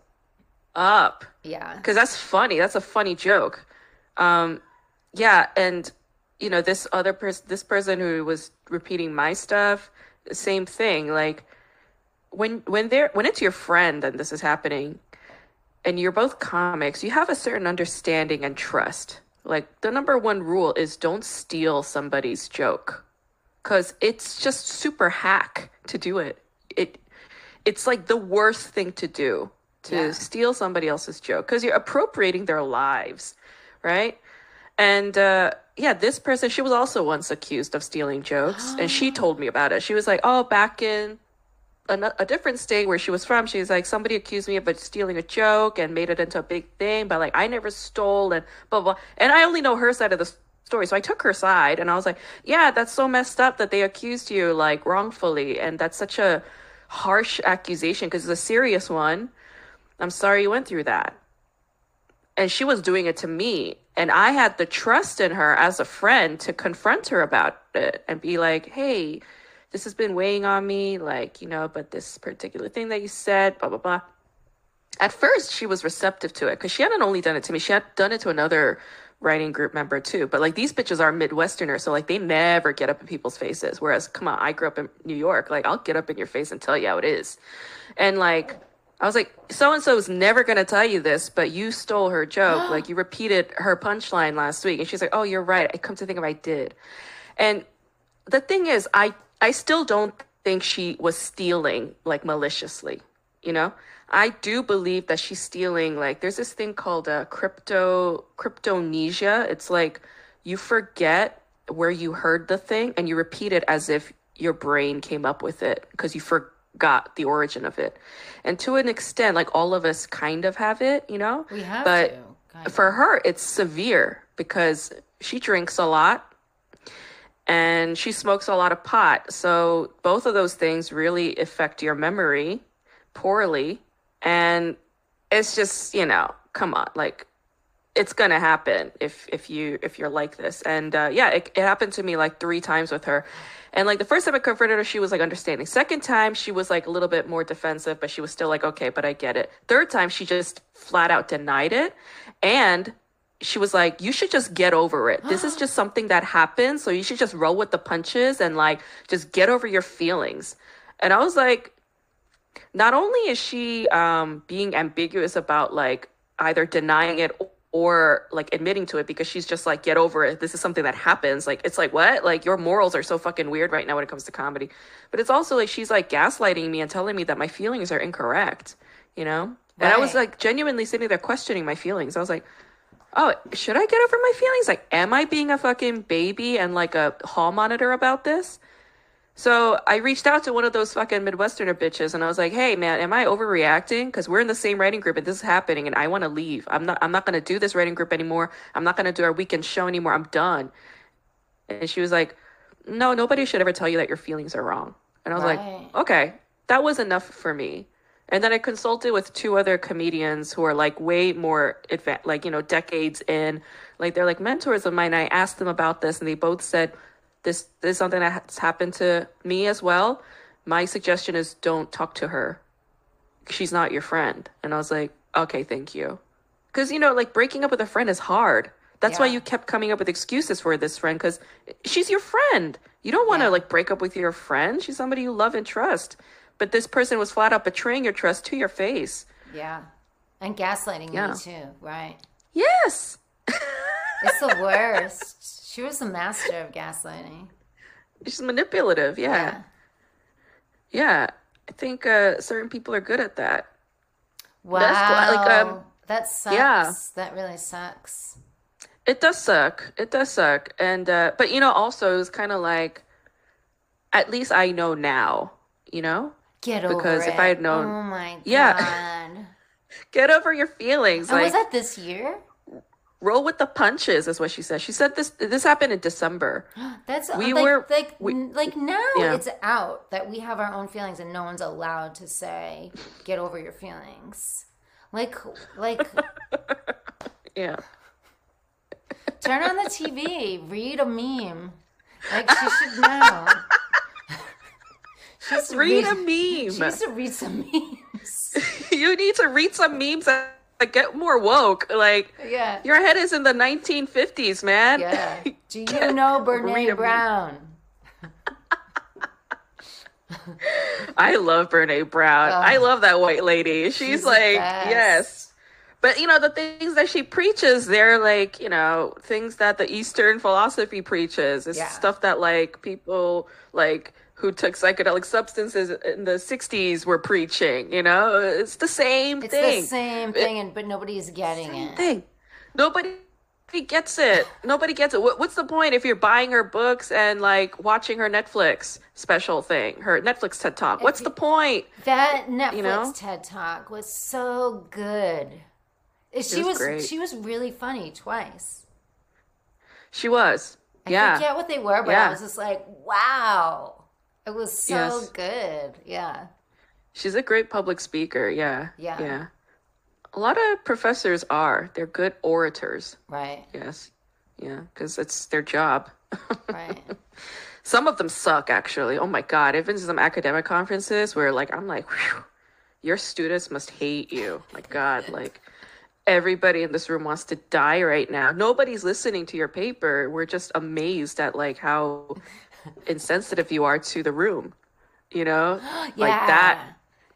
up. Yeah. because that's funny. That's a funny joke. Um, yeah, and you know this other person, this person who was repeating my stuff, same thing. Like when when they're when it's your friend and this is happening, and you're both comics, you have a certain understanding and trust. Like the number one rule is don't steal somebody's joke, because it's just super hack to do it. It it's like the worst thing to do to Yeah. steal somebody else's joke because you're appropriating their lives, right? And uh, yeah, this person, she was also once accused of stealing jokes, and she told me about it. She was like, "Oh, back in a, a different state where she was from, she's like, somebody accused me of stealing a joke and made it into a big thing, but like I never stole and blah blah." And I only know her side of the story, so I took her side, and I was like, "Yeah, that's so messed up that they accused you like wrongfully, and that's such a harsh accusation because it's a serious one." I'm sorry you went through that. And she was doing it to me. And I had the trust in her as a friend to confront her about it and be like, hey, this has been weighing on me, like, you know, but this particular thing that you said, blah, blah, blah. At first, she was receptive to it because she hadn't only done it to me, she had done it to another writing group member too. But like these bitches are Midwesterners, so like they never get up in people's faces. Whereas, come on, I grew up in New York, like I'll get up in your face and tell you how it is. And like, I was like, so and so is never gonna tell you this, but you stole her joke. like you repeated her punchline last week, and she's like, "Oh, you're right. I come to think of, it, I did." And the thing is, I I still don't think she was stealing like maliciously. You know, I do believe that she's stealing. Like, there's this thing called uh, crypto cryptomnesia. It's like you forget where you heard the thing and you repeat it as if your brain came up with it because you forgot the origin of it. And to an extent, like all of us kind of have it, you know. We have but to. kind of. for her it's severe because she drinks a lot and she smokes a lot of pot so both of those things really affect your memory poorly and it's just you know come on like it's gonna happen if if you if you're like this. And uh, yeah it, it happened to me like three times with her. And like the first time i confronted her she was like understanding. Second time she was like a little bit more defensive but she was still like okay but i get it. Third time she just flat out denied it. And she was like you should just get over it. This is just something that happens so you should just roll with the punches and like just get over your feelings. And i was like not only is she um being ambiguous about like either denying it or like admitting to it because she's just like get over it. This is something that happens. Like it's like what? Like your morals are so fucking weird right now when it comes to comedy. But it's also like she's like gaslighting me and telling me that my feelings are incorrect you know? And i was like genuinely sitting there questioning my feelings. I was like oh should i get over my feelings? Like am i being a fucking baby and like a hall monitor about this so I reached out to one of those fucking Midwesterner bitches and I was like, "Hey man, am I overreacting? Because we're in the same writing group and this is happening and I want to leave. I'm not. I'm not gonna do this writing group anymore. I'm not gonna do our weekend show anymore. I'm done." And she was like, "No, nobody should ever tell you that your feelings are wrong." And I was Right. like, "Okay, that was enough for me." And then I consulted with two other comedians who are like way more advanced, like you know, decades in. Like they're like mentors of mine. I asked them about this, and they both said, "This, this is something that's happened to me as well." My suggestion is don't talk to her. She's not your friend. And I was like, "Okay, thank you." Because you know, like breaking up with a friend is hard. That's why you kept coming up with excuses for this friend because she's your friend. You don't want to Yeah. like break up with your friend. She's somebody you love and trust. But this person was flat out betraying your trust to your face. Yeah. And gaslighting Yeah. me too, right? Yes. It's the worst. She was the master of gaslighting. She's manipulative. Yeah. Yeah. I think uh, certain people are good at that. Wow. That's like, um, that sucks. yeah. That really sucks. It does suck. It does suck. And uh but you know also it was kind of like at least I know now, you know? Get over Because it. if I had known- Oh my god. Yeah. Get over your feelings. And like was that this year? Roll with the punches is what she said. She said this this happened in December. That's We uh, like, were- like we- like now Yeah. it's out that we have our own feelings and no one's allowed to say get over your feelings. Like like Yeah. turn on the TV, read a meme. Like she should know. Used to Read a meme. She used to read some memes. you need to read some memes like get more woke. Like Yeah. your head is in the 1950s, man. Yeah. Do you know Brene Brown? I love Brene Brown. Ugh. I love that white lady. She's, She's like, yes. But you know, the things that she preaches, they're like, you know, things that the Eastern philosophy preaches. It's Yeah. stuff that like people like who took psychedelic substances in the 60s were preaching, you know? It's the same thing. It's thing. the same thing, and but nobody's getting it. thing. Nobody gets it. Nobody gets it. What, what's the point if you're buying her books and like watching her Netflix special thing, her Netflix TED Talk? What's you- the point? That Netflix know? TED Talk was so good. She was she was really funny twice. She was. I yeah. forget what they were, but Yeah. I was just like, wow. It was so Yes. good. Yeah. She's a great public speaker. Yeah. Yeah. Yeah. A lot of professors are. They're good orators. Right. Yes. Yeah. Because it's their job. Right. Some of them suck, actually. Oh my God. I've been to some academic conferences where, like, I'm like, Whew, your students must hate you. My God. Like, everybody in this room wants to die right now. Nobody's listening to your paper. We're just amazed at, like, how insensitive you are to the room. You know? yeah. Like that.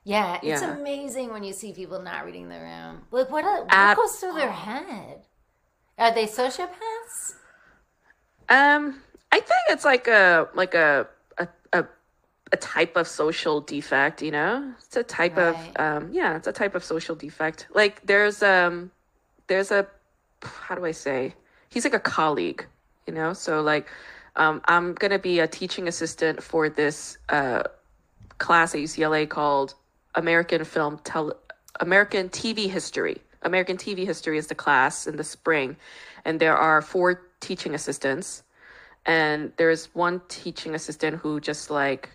Yeah. It's Yeah. amazing when you see people not reading the room. Like, what, what At goes through their head? Are they sociopaths? Um, I think it's like a like a a a, a type of social defect, you know? It's a type Right. of um yeah, it's a type of social defect. Like there's um there's a how do I say? He's like a colleague, you know? So like um I'm going to be a teaching assistant for this uh class at UCLA called American Film Tel American TV History. American TV History is the class in the spring, and there are four teaching assistants, and there's one teaching assistant who just like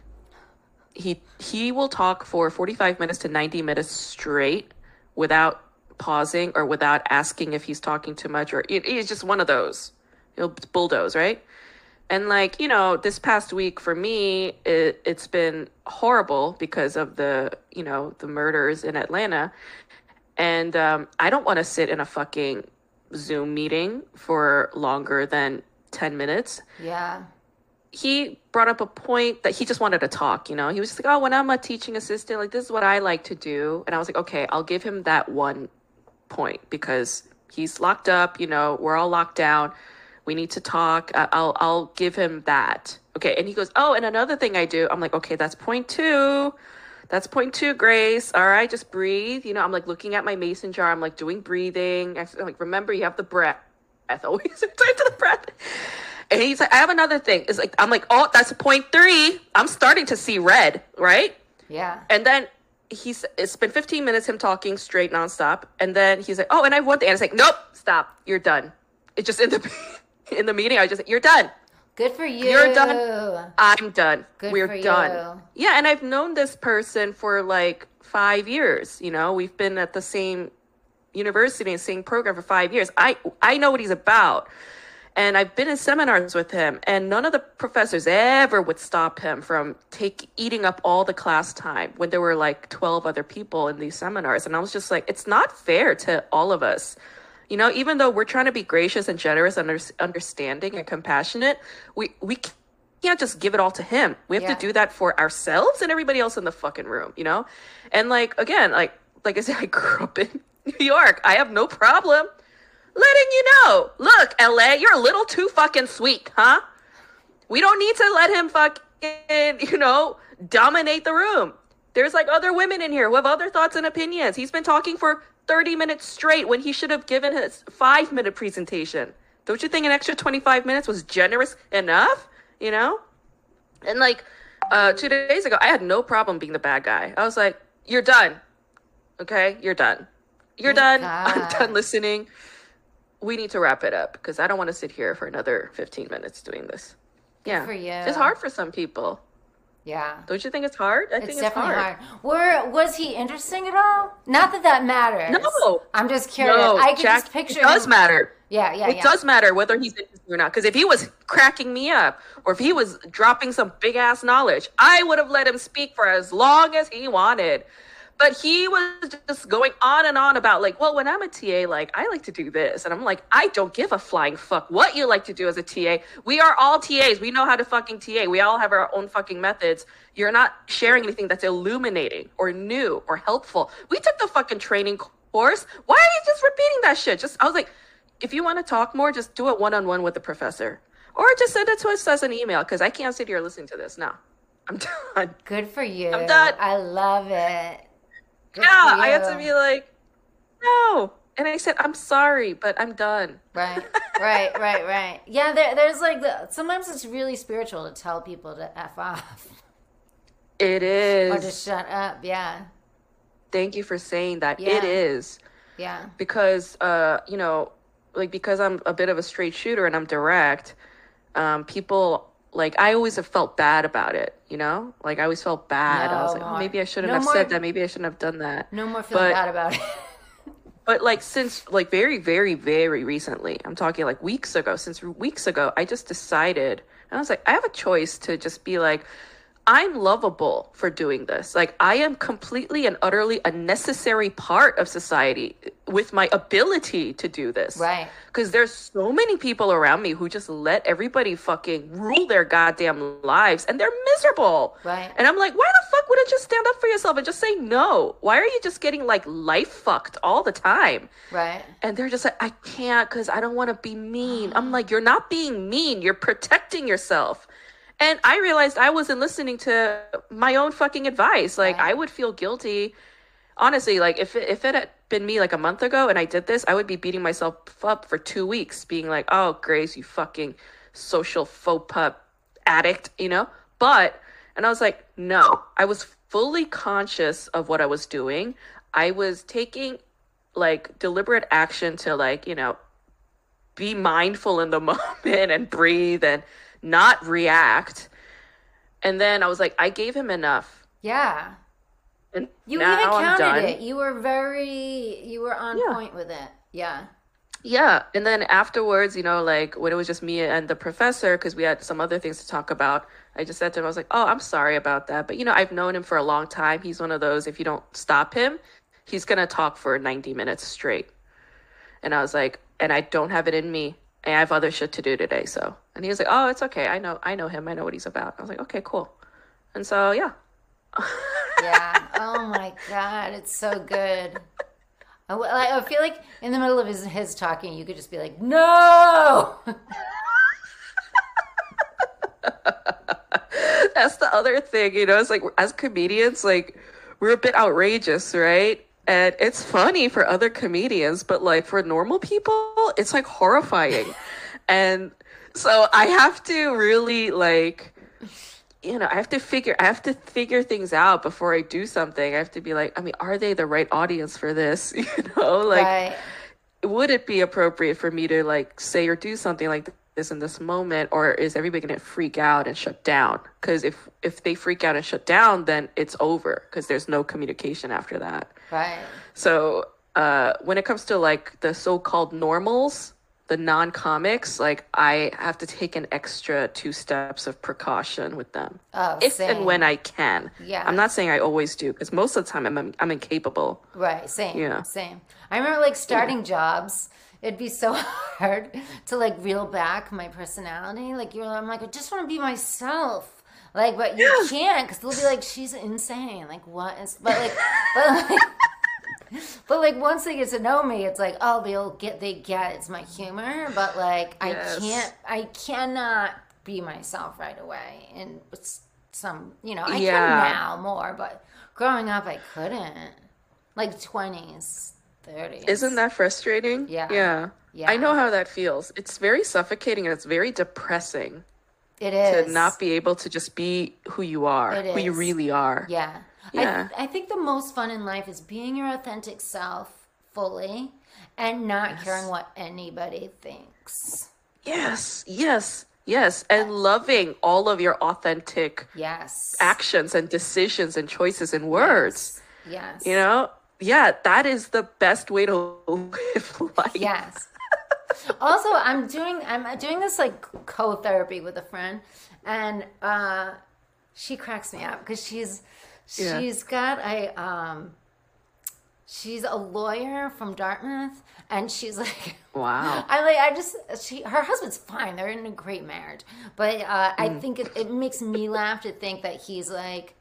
he he will talk for 45 minutes to 90 minutes straight without pausing or without asking if he's talking too much or he's just one of those. He'll bulldoze right and like you know this past week for me it, it's been horrible because of the you know the murders in atlanta and um, i don't want to sit in a fucking zoom meeting for longer than 10 minutes Yeah. he brought up a point that he just wanted to talk, you know. He was just like, "Oh, when I'm a teaching assistant, like this is what I like to do." And I was like, "Okay, I'll give him that one point because he's locked up, you know, we're all locked down. We need to talk. I'll I'll give him that." Okay, and he goes, "Oh, and another thing I do." I'm like, "Okay, that's point 2. That's point 2, Grace. All right, just breathe." You know, I'm like looking at my mason jar. I'm like doing breathing. I'm like, "Remember, you have the breath." I always return to the breath. And he's like, I have another thing. It's like I'm like, oh, that's point three. I'm starting to see red, right? Yeah. And then he's it's been 15 minutes him talking straight nonstop. And then he's like, oh, and I want thing. And it's like, nope, stop. You're done. It just in the in the meeting, I just you're done. Good for you. You're done. I'm done. Good We're done. you. Yeah, and I've known this person for like five years. You know, we've been at the same university and same program for five years. I I know what he's about. And I've been in seminars with him, and none of the professors ever would stop him from take eating up all the class time when there were like 12 other people in these seminars. And I was just like, it's not fair to all of us. You know, even though we're trying to be gracious and generous and under- understanding and compassionate, we we can't just give it all to him. We have Yeah. to do that for ourselves and everybody else in the fucking room, you know? And like again, like like I said, I grew up in New York. I have no problem letting you know. Look, LA, you're a little too fucking sweet, huh? We don't need to let him fucking, you know, dominate the room. There's like other women in here who have other thoughts and opinions. He's been talking for 30 minutes straight when he should have given his five minute presentation. Don't you think an extra 25 minutes was generous enough? You know? And like uh, two days ago, I had no problem being the bad guy. I was like, you're done. Okay? You're done. You're Thank done. I'm done listening. We need to wrap it up because I don't want to sit here for another 15 minutes doing this. Yeah. for you. It's hard for some people. Yeah. Don't you think it's hard? I think It's think it's definitely hard. Were was he interesting at all? Not that that matters. No. I'm just curious. No, I could Jack, just picture it does him- matter. Yeah, yeah, it yeah. does matter whether he's interesting or not. Because if he was cracking me up or if he was dropping some big ass knowledge, I would have let him speak for as long as he wanted. But he was just going on and on about like, well, when I'm a TA, like I like to do this, and I'm like, I don't give a flying fuck what you like to do as a TA. We are all TAs. We know how to fucking TA. We all have our own fucking methods. You're not sharing anything that's illuminating or new or helpful. We took the fucking training course. Why are you just repeating that shit? Just I was like, if you want to talk more, just do it one on one with the professor, or just send it to us as an email because I can't sit here listening to this. No, I'm done. Good for you. I'm done. I love it. Yeah, I had to be like, no. And I said, I'm sorry, but I'm done. Right, right, right, right. Yeah, there, there's like the, sometimes it's really spiritual to tell people to f off It is. or to shut up. Yeah, Thank you for saying that. Yeah. It is. yeah, Because, uh, you know, like, because I'm a bit of a straight shooter and I'm direct, um, people, like, I always have felt bad about it, you know? Like, I always felt bad. I was No like, oh, maybe I shouldn't No have more- said that. Maybe I shouldn't have done that. no more feeling But- bad about it. But like since like very very very recently, I'm talking like weeks ago. Since weeks ago, I just decided, and I was like, I have a choice to just be like, I'm lovable for doing this. Like I am completely and utterly a necessary part of society with my ability to do this. Right. Because there's so many people around me who just let everybody fucking rule their goddamn lives, and they're miserable. Right. And I'm like, why the fuck wouldn't you stand up for yourself and just say no? Why are you just getting like life fucked all the time? right. And they're just like, I can't because I don't want to be mean. I'm ah. like, you're not being mean. You're protecting yourself. And I realized I wasn't listening to my own fucking advice. Like, Right. I would feel guilty. Honestly, like if it, if it had been me like a month ago and I did this, I would be beating myself up for two weeks, being like, "Oh, Grace, you fucking social faux pas addict," you know. But and I was like, no, I was fully conscious of what I was doing. I was taking like deliberate action to like you know be mindful in the moment and breathe and not react. And then I was like, I gave him enough. Yeah. And You even counted it. You were very, you were on Yeah. point with it. Yeah. Yeah. And then afterwards, you know, like when it was just me and the professor, because we had some other things to talk about, I just said to him, I was like, oh, I'm sorry about that. But, you know, I've known him for a long time. He's one of those, if you don't stop him, he's going to talk for 90 minutes straight. And I was like, and I don't have it in me. And I have other shit to do today. So, and he was like, oh, it's okay. I know, I know him. I know what he's about. I was like, okay, cool. And so, yeah. Yeah. oh my God. It's so good. I, like, I feel like in the middle of his, his talking, you could just be like, no. that's the other thing, you know, it's like as comedians, like we're a bit outrageous, right? And it's funny for other comedians, but like for normal people, it's like horrifying. and so I have to really like you know, I have to figure I have to figure things out before I do something. I have to be like, I mean, are they the right audience for this? You know, like right. would it be appropriate for me to like say or do something like this in this moment or is everybody going to freak out and shut down because if if they freak out and shut down then it's over because there's no communication after that Right. so uh when it comes to like the so-called normals the non-comics like i have to take an extra two steps of precaution with them Oh, if same. and when i can Yeah. i'm not saying i always do because most of the time i'm i'm incapable Right, same. Yeah. Same. I remember like starting jobs. It'd be so hard to like reel back my personality. Like you're, I'm like, I just want to be myself. Like, but you can't because they'll be like, she's insane. Like, what is? But like, but like, but like once they get to know me, it's like, oh, they'll get, they get it's my humor. But like, Yes. I can't, I cannot be myself right away. And it's some, you know, I Yeah. can now more, but growing up, I couldn't like 20s 30s Isn't that frustrating? Yeah. Yeah. Yeah. I know how that feels. It's very suffocating and it's very depressing it is to not be able to just be who you are, It who you really are. yeah, Yeah. I, I think the most fun in life is being your authentic self fully and not caring what anybody thinks Yes, yes, yes. And uh, loving all of your authentic yes actions and decisions and choices and words. yes You know? Yeah, that is the best way to live life. yes also i'm doing i'm doing this like co-therapy with a friend and uh she cracks me up because she's Yeah. she's got a um She's a lawyer from Dartmouth, and she's like, Wow. I like. I just she. Her husband's fine. They're in a great marriage, but uh, I Mm. think it, it makes me laugh to think that he's like,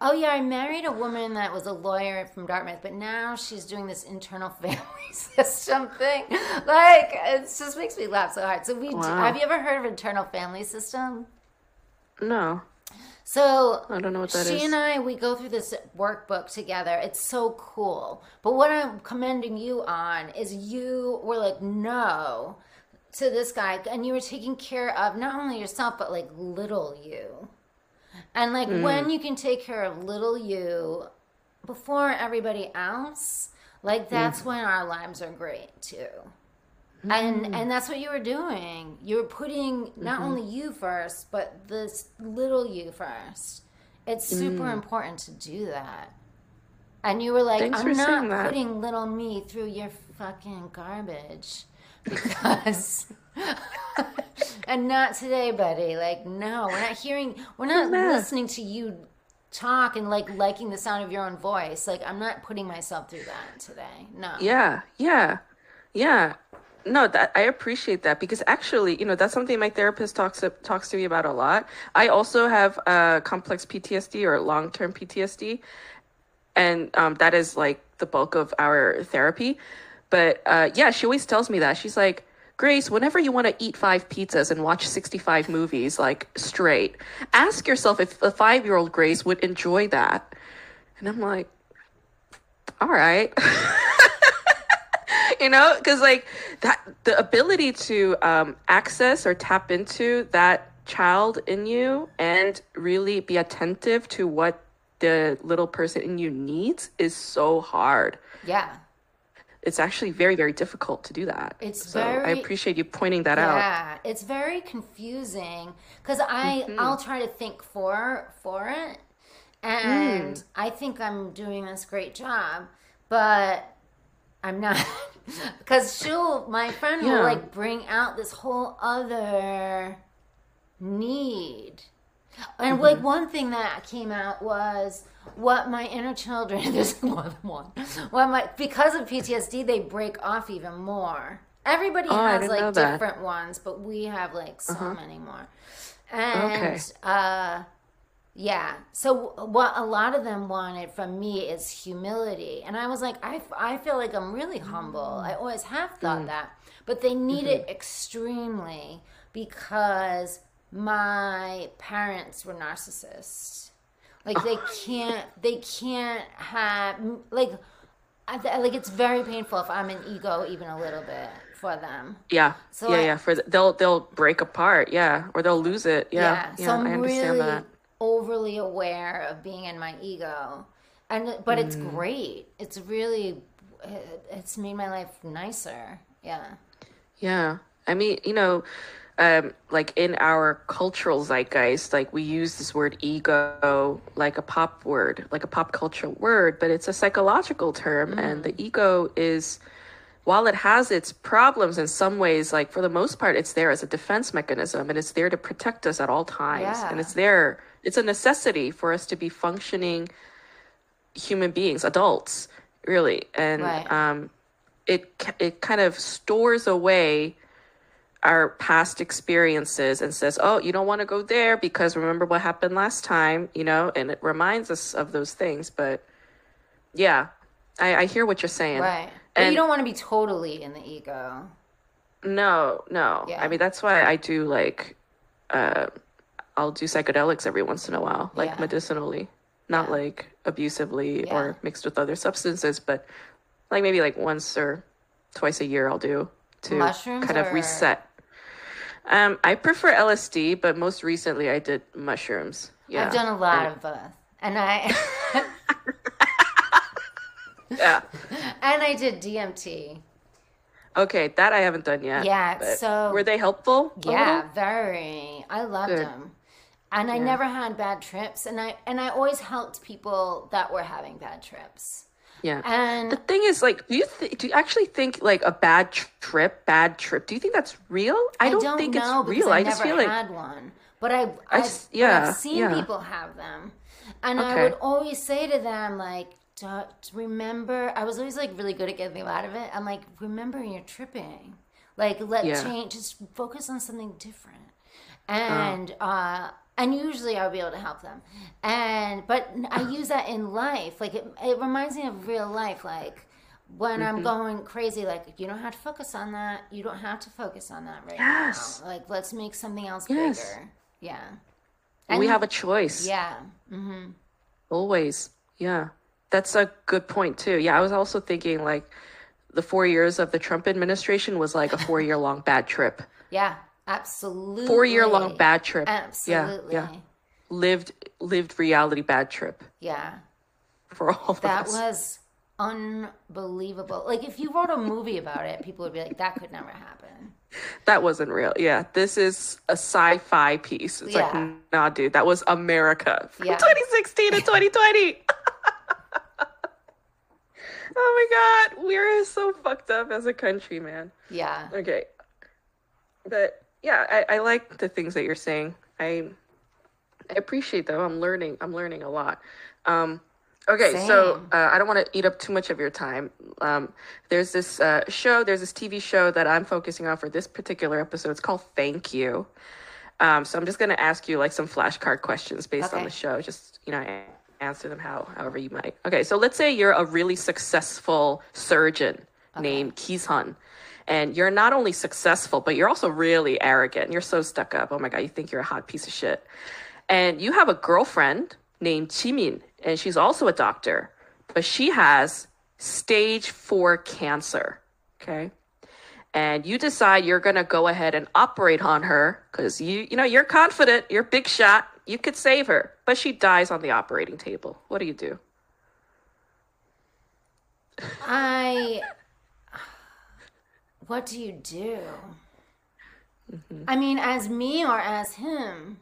oh yeah, I married a woman that was a lawyer from Dartmouth, but now she's doing this internal family system thing. Like it just makes me laugh so hard. So we Wow. have you ever heard of internal family system? No, So I don't know what that she is. and I we go through this workbook together. It's so cool. But what I'm commending you on is you were like no to this guy and you were taking care of not only yourself but like little you. And like Hmm. when you can take care of little you before everybody else, like that's Hmm. when our lives are great too. And and that's what you were doing. You were putting not Mm-hmm. only you first, but this little you first. It's super Mm. important to do that. And you were like, Thanks I'm not putting little me through your fucking garbage because and not today, buddy. Like, no, we're not hearing we're not listening to you talk and like liking the sound of your own voice. Like I'm not putting myself through that today. No. Yeah, yeah, yeah. No, that I appreciate that because actually, you know, that's something my therapist talks talks to me about a lot. I also have uh, complex PTSD or long term PTSD, and um, that is like the bulk of our therapy. But uh, yeah, she always tells me that she's like. Grace, whenever you want to eat five pizzas and watch 65 movies like straight, ask yourself if a five year old Grace would enjoy that. And I'm like, all right. you know because like that the ability to um, access or tap into that child in you and really be attentive to what the little person in you needs is so hard Yeah. It's actually very very difficult to do that It's so i appreciate you pointing that out Yeah, it's very confusing because I Mm-hmm. I'll try to think for for it, and Mm. I think I'm doing this great job, but I'm not because she'll my friend Yeah. will like bring out this whole other need. And Mm-hmm. like one thing that came out was what my inner children there's more than one. What my because of PTSD they break off even more. Everybody Oh, has like different ones, but we have like so many more. And Okay. uh yeah. So what a lot of them wanted from me is humility. And I was like, I, I feel like I'm really humble. I always have thought that. But they need it extremely because my parents were narcissists. Like they can't, they can't have, like, I, like it's very painful if I'm an ego even a little bit for them. yeah So yeah I- yeah for the, they'll they'll break apart yeah or they'll lose it yeah yeah, so I'm i understand really that overly aware of being in my ego, and but it's Mm. great. It's really, it's made my life nicer. Yeah, Yeah. I mean, you know, um, like in our cultural zeitgeist, like we use this word ego like a pop word, like a pop culture word, but it's a psychological term. And the ego is, while it has its problems in some ways, like for the most part, it's there as a defense mechanism and it's there to protect us at all times. And it's there, it's a necessity for us to be functioning human beings, adults, really. And, Right. um, it it kind of stores away our past experiences and says, "Oh, you don't want to go there because remember what happened last time," you know, and it reminds us of those things. But yeah, I, I hear what you're saying. right. But And- you don't want to be totally in the ego. No, no. Yeah. I mean, that's why I do like, uh, I'll do psychedelics every once in a while, like Yeah. medicinally, not Yeah. like abusively or mixed with other substances, but like maybe like once or twice a year I'll do to Mushrooms kind of reset. Um, I prefer LSD, but most recently I did mushrooms. Yeah. I've done a lot of both, and I Yeah. and I did DMT. Okay, that I haven't done yet. Yeah, so- were they helpful? Yeah, very. I loved Good. them. And I never had bad trips and I and I always helped people that were having bad trips. Yeah. And the thing is, like, do you th- do you actually think like a bad trip, bad trip? Do you think that's real? I don't, think know it's real. I, I just never feel like had one. But I, I've, yeah, I've seen yeah. people have them. And I would always say to them, like, don't remember. I was always like really good at getting them out of it. I'm like, remember you're tripping. Like let Yeah. change. Just focus on something different. And uh, and usually I'll be able to help them. And but I use that in life. Like it, it reminds me of real life. Like when I'm mm-hmm. going crazy, like you don't have to focus on that. You don't have to focus on that right Yes. now. Like let's make something else Yes. bigger. Yeah. we have a choice. Yeah. Mm-hmm. Always. Yeah. That's a good point too. Yeah, I was also thinking like the 4 years of the Trump administration was like a 4 year long bad trip. Yeah. Absolutely. 4 year long bad trip. Absolutely. Yeah. Yeah. Lived lived reality bad trip Yeah. for all of That us. was unbelievable. Like if you wrote a movie about it, people would be like, that could never happen. That wasn't real. Yeah, this is a sci-fi piece. It's Yeah. like, nah, dude, that was America from Yeah. 2016 to 2020. oh my god, we're so fucked up as a country, man. Yeah. Okay, but yeah, I, I like the things that you're saying. I I appreciate them. I'm learning. I'm learning a lot. Um, okay, so uh, I don't want to eat up too much of your time. Um, there's this uh, show. There's this TV show that I'm focusing on for this particular episode. It's called Thank You. Um, so I'm just gonna ask you like some flashcard questions based on the show. Just you know, answer them how however you might. Okay, so let's say you're a really successful surgeon named Kizhan. And you're not only successful, but you're also really arrogant. You're so stuck up. Oh my God, you think you're a hot piece of shit. And you have a girlfriend named Jimin, and she's also a doctor, but she has stage four cancer. Okay. And you decide you're gonna go ahead and operate on her because you you know you're confident, you're big shot, you could save her, but she dies on the operating table. What do you do? I. What do you do? Mm-hmm. I mean, as me or as him?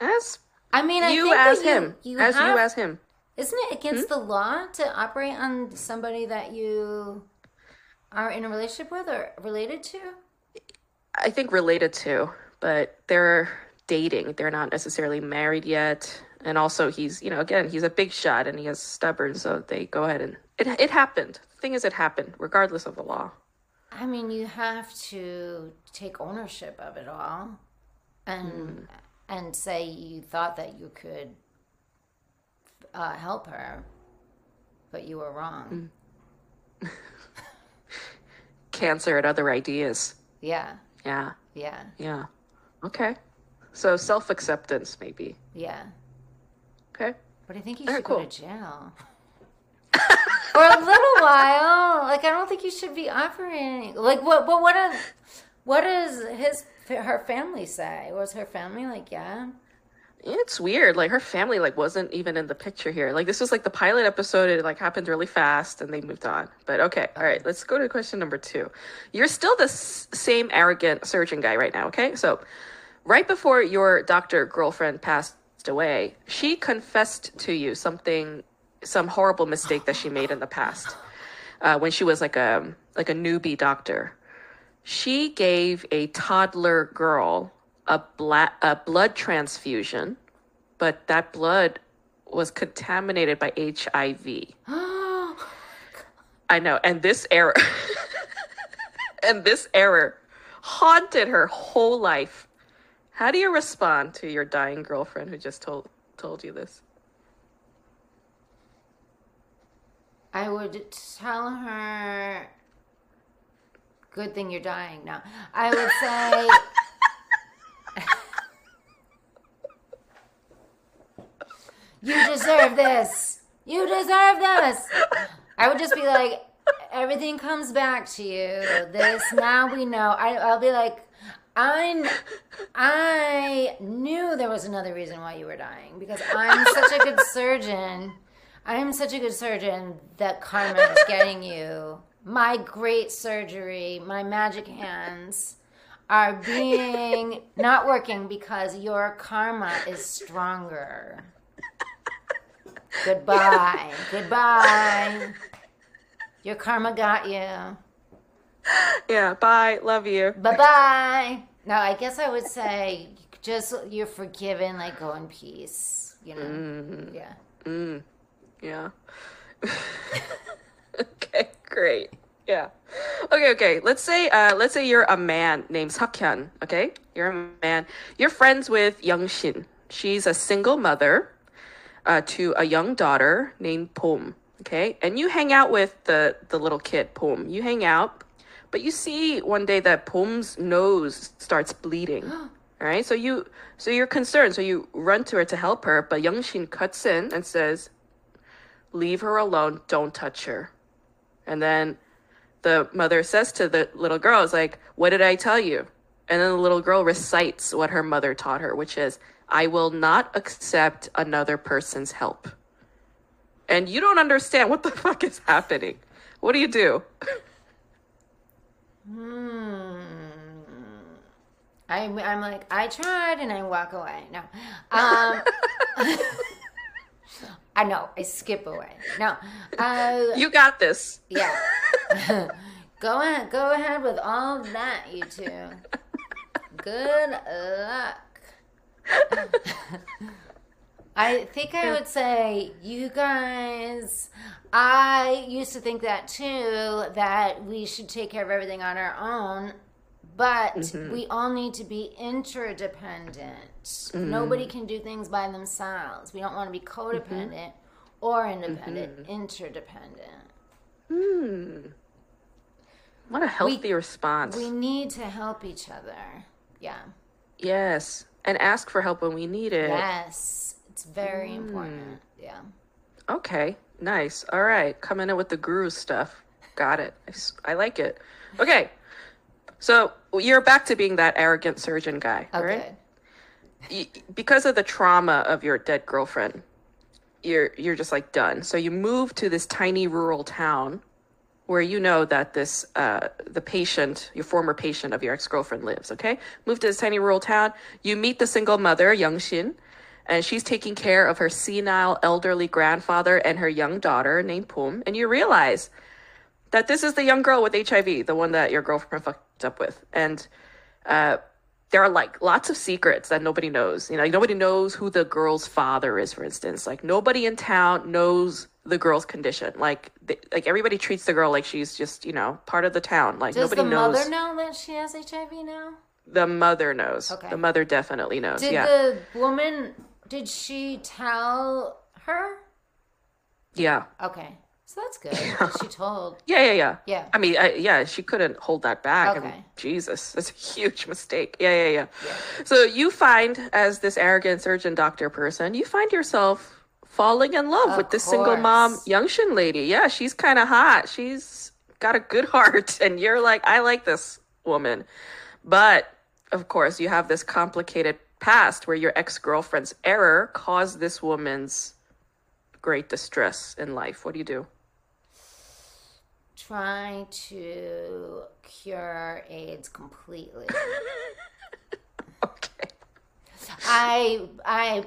As I mean, I you think as that you- him. You as have, you as him. Isn't it against Hmm? the law to operate on somebody that you are in a relationship with or related to? I think related to, but they're dating. They're not necessarily married yet. And also, he's, you know, again, he's a big shot and he is stubborn. So they go ahead and it, it happened. The thing is, it happened, regardless of the law. I mean, you have to take ownership of it all, and Hmm. and say you thought that you could uh, help her, but you were wrong. Hmm. Cancer and other ideas. Yeah, Yeah. yeah, Yeah. Okay. So self acceptance, maybe. yeah. Okay. But I think you All should right, go to jail for a little while. Like I don't think you should be operating. Like what? But what? Does, what does his her family say? Was her family like, yeah? It's weird. Like her family like wasn't even in the picture here. Like this was like the pilot episode. It like happened really fast and they moved on. But okay, all right. Let's go to question number two. You're still the s- same arrogant surgeon guy right now. Okay, so right before your doctor girlfriend passed away, she confessed to you something, some horrible mistake that she made in the past uh, when she was like a like a newbie doctor. She gave a toddler girl a, bla- a blood transfusion, but that blood was contaminated by HIV. I know, and this error, and this error haunted her whole life. How do you respond to your dying girlfriend who just told told you this? I would tell her, "Good thing you're dying now." I would say, "You deserve this. You deserve this." I would just be like, "Everything comes back to you. This now we know." I, I'll be like. I, I knew there was another reason why you were dying because I'm such a good surgeon. I am such a good surgeon that karma is getting you. My great surgery, my magic hands are being not working because your karma is stronger. Goodbye. Goodbye. Your karma got you. Yeah, bye, love you. Bye bye. Now, I guess I would say just you're forgiven, like go in peace. You know? Mm-hmm. Yeah. Mm. Yeah. okay, great. Yeah. Okay, okay. Let's say uh let's say you're a man named Seokhyun, okay? You're a man. You're friends with Young Shin. She's a single mother uh, to a young daughter named Pom, okay? And you hang out with the the little kid Pom. You hang out, but you see one day that Pom's nose starts bleeding. All right? So you so you're concerned. So you run to her to help her, but Young Shin cuts in and says, "Leave her alone. Don't touch her." And then the mother says to the little girl, "Is like, what did I tell you?" And then the little girl recites what her mother taught her, which is, "I will not accept another person's help." And you don't understand what the fuck is happening. What do you do? Hmm. I'm, I'm like, I tried and I walk away. No. Um, I know, I skip away. No. Uh, You got this. yeah. go ahead, go ahead with all that, you two. Good luck. I think I would say, you guys, I used to think that too, that we should take care of everything on our own, but mm-hmm. we all need to be interdependent. Mm-hmm. Nobody can do things by themselves. We don't want to be codependent mm-hmm. or independent, interdependent. Hmm. What a healthy response. We need to help each other. Yeah. yes. And ask for help when we need it. Yes. It's very hmm. important. Yeah. Okay, nice. All right, coming in with the guru stuff. Got it. I like it. Okay, so you're back to being that arrogant surgeon guy, Oh, right? Because of the trauma of your dead girlfriend, you're you're just like done. So you move to this tiny rural town where you know that this uh, the patient, your former patient of your ex girlfriend lives. Okay, move to this tiny rural town. You meet the single mother, Young Shin, and she's taking care of her senile elderly grandfather and her young daughter named Pum. And you realize that this is the young girl with HIV, the one that your girlfriend fucked up with, and uh, there are like lots of secrets that nobody knows. You know, nobody knows who the girl's father is, for instance. Like nobody in town knows the girl's condition. Like, they, like everybody treats the girl like she's just you know part of the town. Like Does nobody the knows. mother know that she has HIV now? The mother knows. Okay. The mother definitely knows. Did yeah. the woman, did she tell her? yeah. Okay. So that's good. She told. Yeah. Yeah. Yeah. Yeah. I mean, I, yeah, she couldn't hold that back. I mean, Okay. Jesus, that's a huge mistake. Yeah, yeah, yeah, So you find, as this arrogant surgeon doctor person, you find yourself falling in love Of with this single mom. Youngshin lady. Yeah, she's kind of hot. She's got a good heart, and you're like, I like this woman. But of course, you have this complicated past where your ex girlfriend's error caused this woman's great distress in life. What do you do? Try to cure AIDS completely. Okay. I I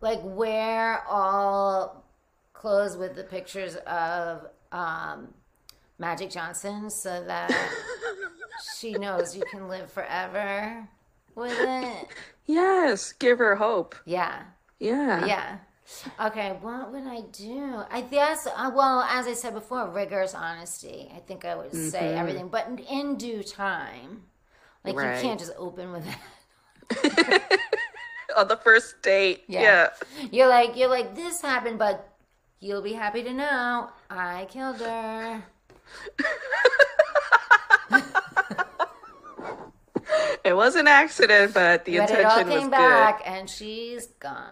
like wear all clothes with the pictures of um, Magic Johnson so that she knows you can live forever with it. Yes, give her hope. Yeah. Yeah. Yeah. Okay, what would I do? I guess, uh, well, as I said before, rigorous honesty. I think I would say everything, but in, in due time. Like, Right. you can't just open with that. On the first date. Yeah. Yeah. You're like, you're like, this happened, but you'll be happy to know I killed her. It was an accident, but the But it all intention was came good. back, and she's gone.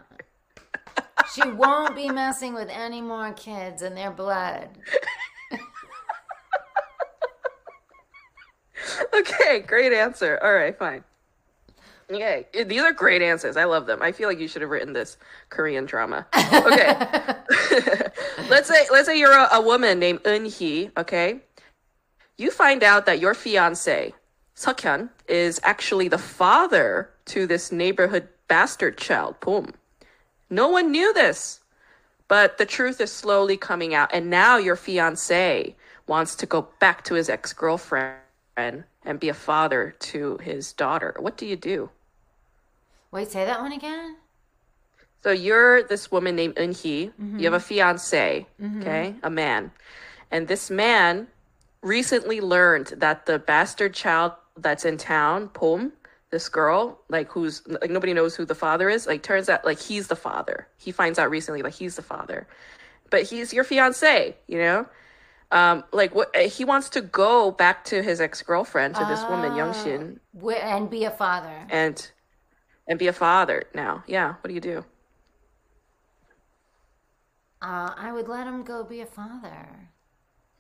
She won't be messing with any more kids and their blood. Okay, great answer. All right, fine. Okay, these are great answers. I love them. I feel like you should have written this Korean drama. Okay, let's say let's say you're a, a woman named Eun Hee. Okay, you find out that your fiance Seokhyun is actually the father to this neighborhood bastard child, Pum. No one knew this, but the truth is slowly coming out, and now your fiance wants to go back to his ex girlfriend and be a father to his daughter. What do you do? Wait, say that one again? So you're this woman named Eun Hee. Mm-hmm. You have a fiance, okay, a man, and this man recently learned that the bastard child that's in town, Pom, this girl, like who's like nobody knows who the father is. Like turns out like he's the father. He finds out recently like he's the father, but he's your fiance. You know, um, like what he wants to go back to his ex girlfriend to this woman Young Shin Wi- and be a father. and and be a father now. Yeah, what do you do? Uh, I would let him go be a father.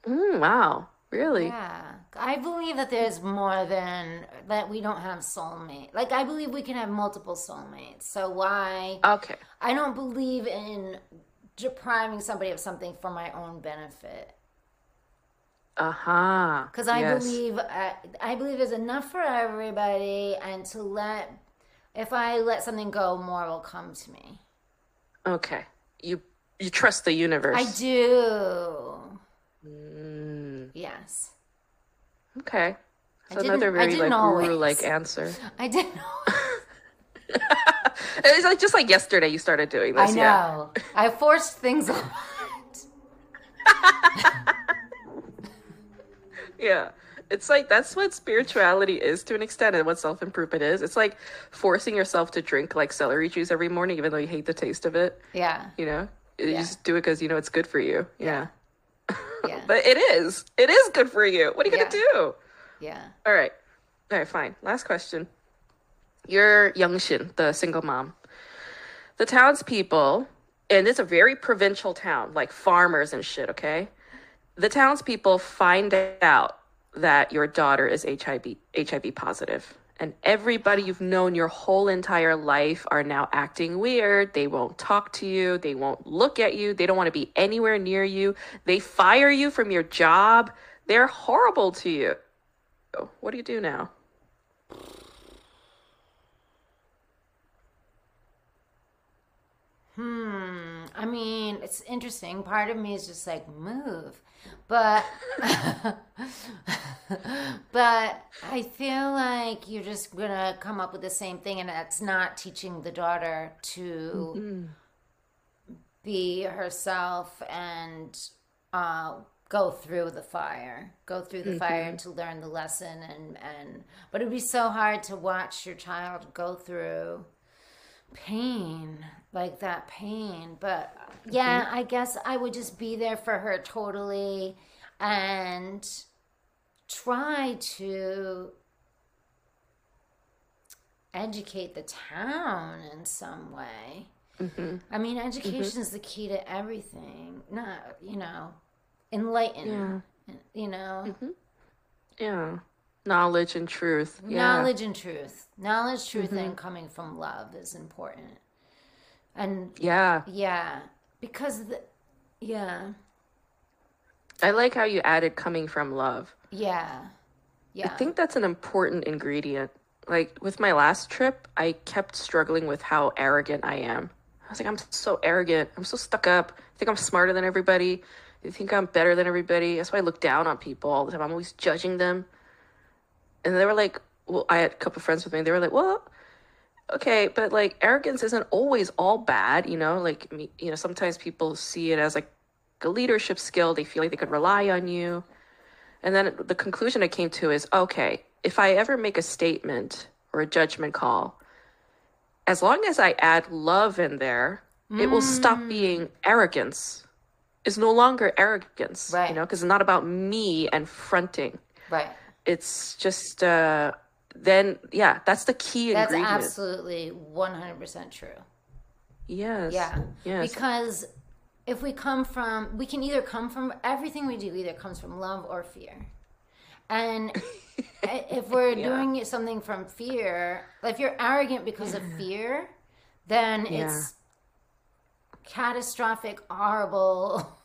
Mm, wow, really? Yeah, I believe that there's more than that. We don't have soulmate. Like I believe we can have multiple soulmates. So why? Okay. I don't believe in depriving somebody of something for my own benefit. Uh huh. Because I believe I, I believe there's enough for everybody, and to let if I let something go, more will come to me. Okay. You you trust the universe. I do. Mm, Yes, okay. That's another very like guru like answer. I did know. It's like just like yesterday you started doing this. I know. Yeah. I forced things a lot. Yeah. It's like that's what spirituality is to an extent and what self improvement is. It's like forcing yourself to drink like celery juice every morning even though you hate the taste of it. Yeah, You know? You Yeah. just do it because you know it's good for you. Yeah. yeah, But it is. It is good for you. What are you Yeah. gonna do? yeah. All right. All right, fine. Last question. You're Youngshin, the single mom. The townspeople, and it's a very provincial town, like farmers and shit, okay? The townspeople find out that your daughter is HIV HIV positive. And everybody you've known your whole entire life are now acting weird. They won't talk to you. They won't look at you. They don't want to be anywhere near you. They fire you from your job. They're horrible to you. What do you do now? Hmm. I mean, it's interesting. Part of me is just like move, but but I feel like you're just gonna come up with the same thing, and that's not teaching the daughter to be herself and uh, go through the fire, go through the fire to learn the lesson, and and but it'd be so hard to watch your child go through pain like that pain but mm-hmm. yeah i guess i would just be there for her totally and try to educate the town in some way. Mm-hmm. I mean education mm-hmm. is the key to everything not you know enlighten you know? Yeah. Knowledge and truth. Yeah. knowledge and truth knowledge truth mm-hmm. and coming from love is important and Yeah. yeah because the, yeah I like how you added coming from love. yeah yeah I think that's an important ingredient. Like with my last trip, I kept struggling with how arrogant I am. I was like, I'm so arrogant. I'm so stuck up. I think I'm smarter than everybody. I think I'm better than everybody. That's why I look down on people all the time. I'm always judging them. And they were like, well, I had a couple friends with me. They were like, well, okay, but like arrogance isn't always all bad, you know? Like, me- you know, sometimes people see it as like a leadership skill. They feel like they could rely on you. And then the conclusion I came to is okay, if I ever make a statement or a judgment call, as long as I add love in there, it will stop mm. being arrogance. It's no longer arrogance, Right. you know, because it's not about me and fronting. right It's just, uh, then, yeah, that's the key that's ingredient. absolutely 100% true yes. yeah Yes. because if we come from we can either come from everything we do either comes from love or fear and if we're doing something from fear if you're arrogant because of fear then it's catastrophic horrible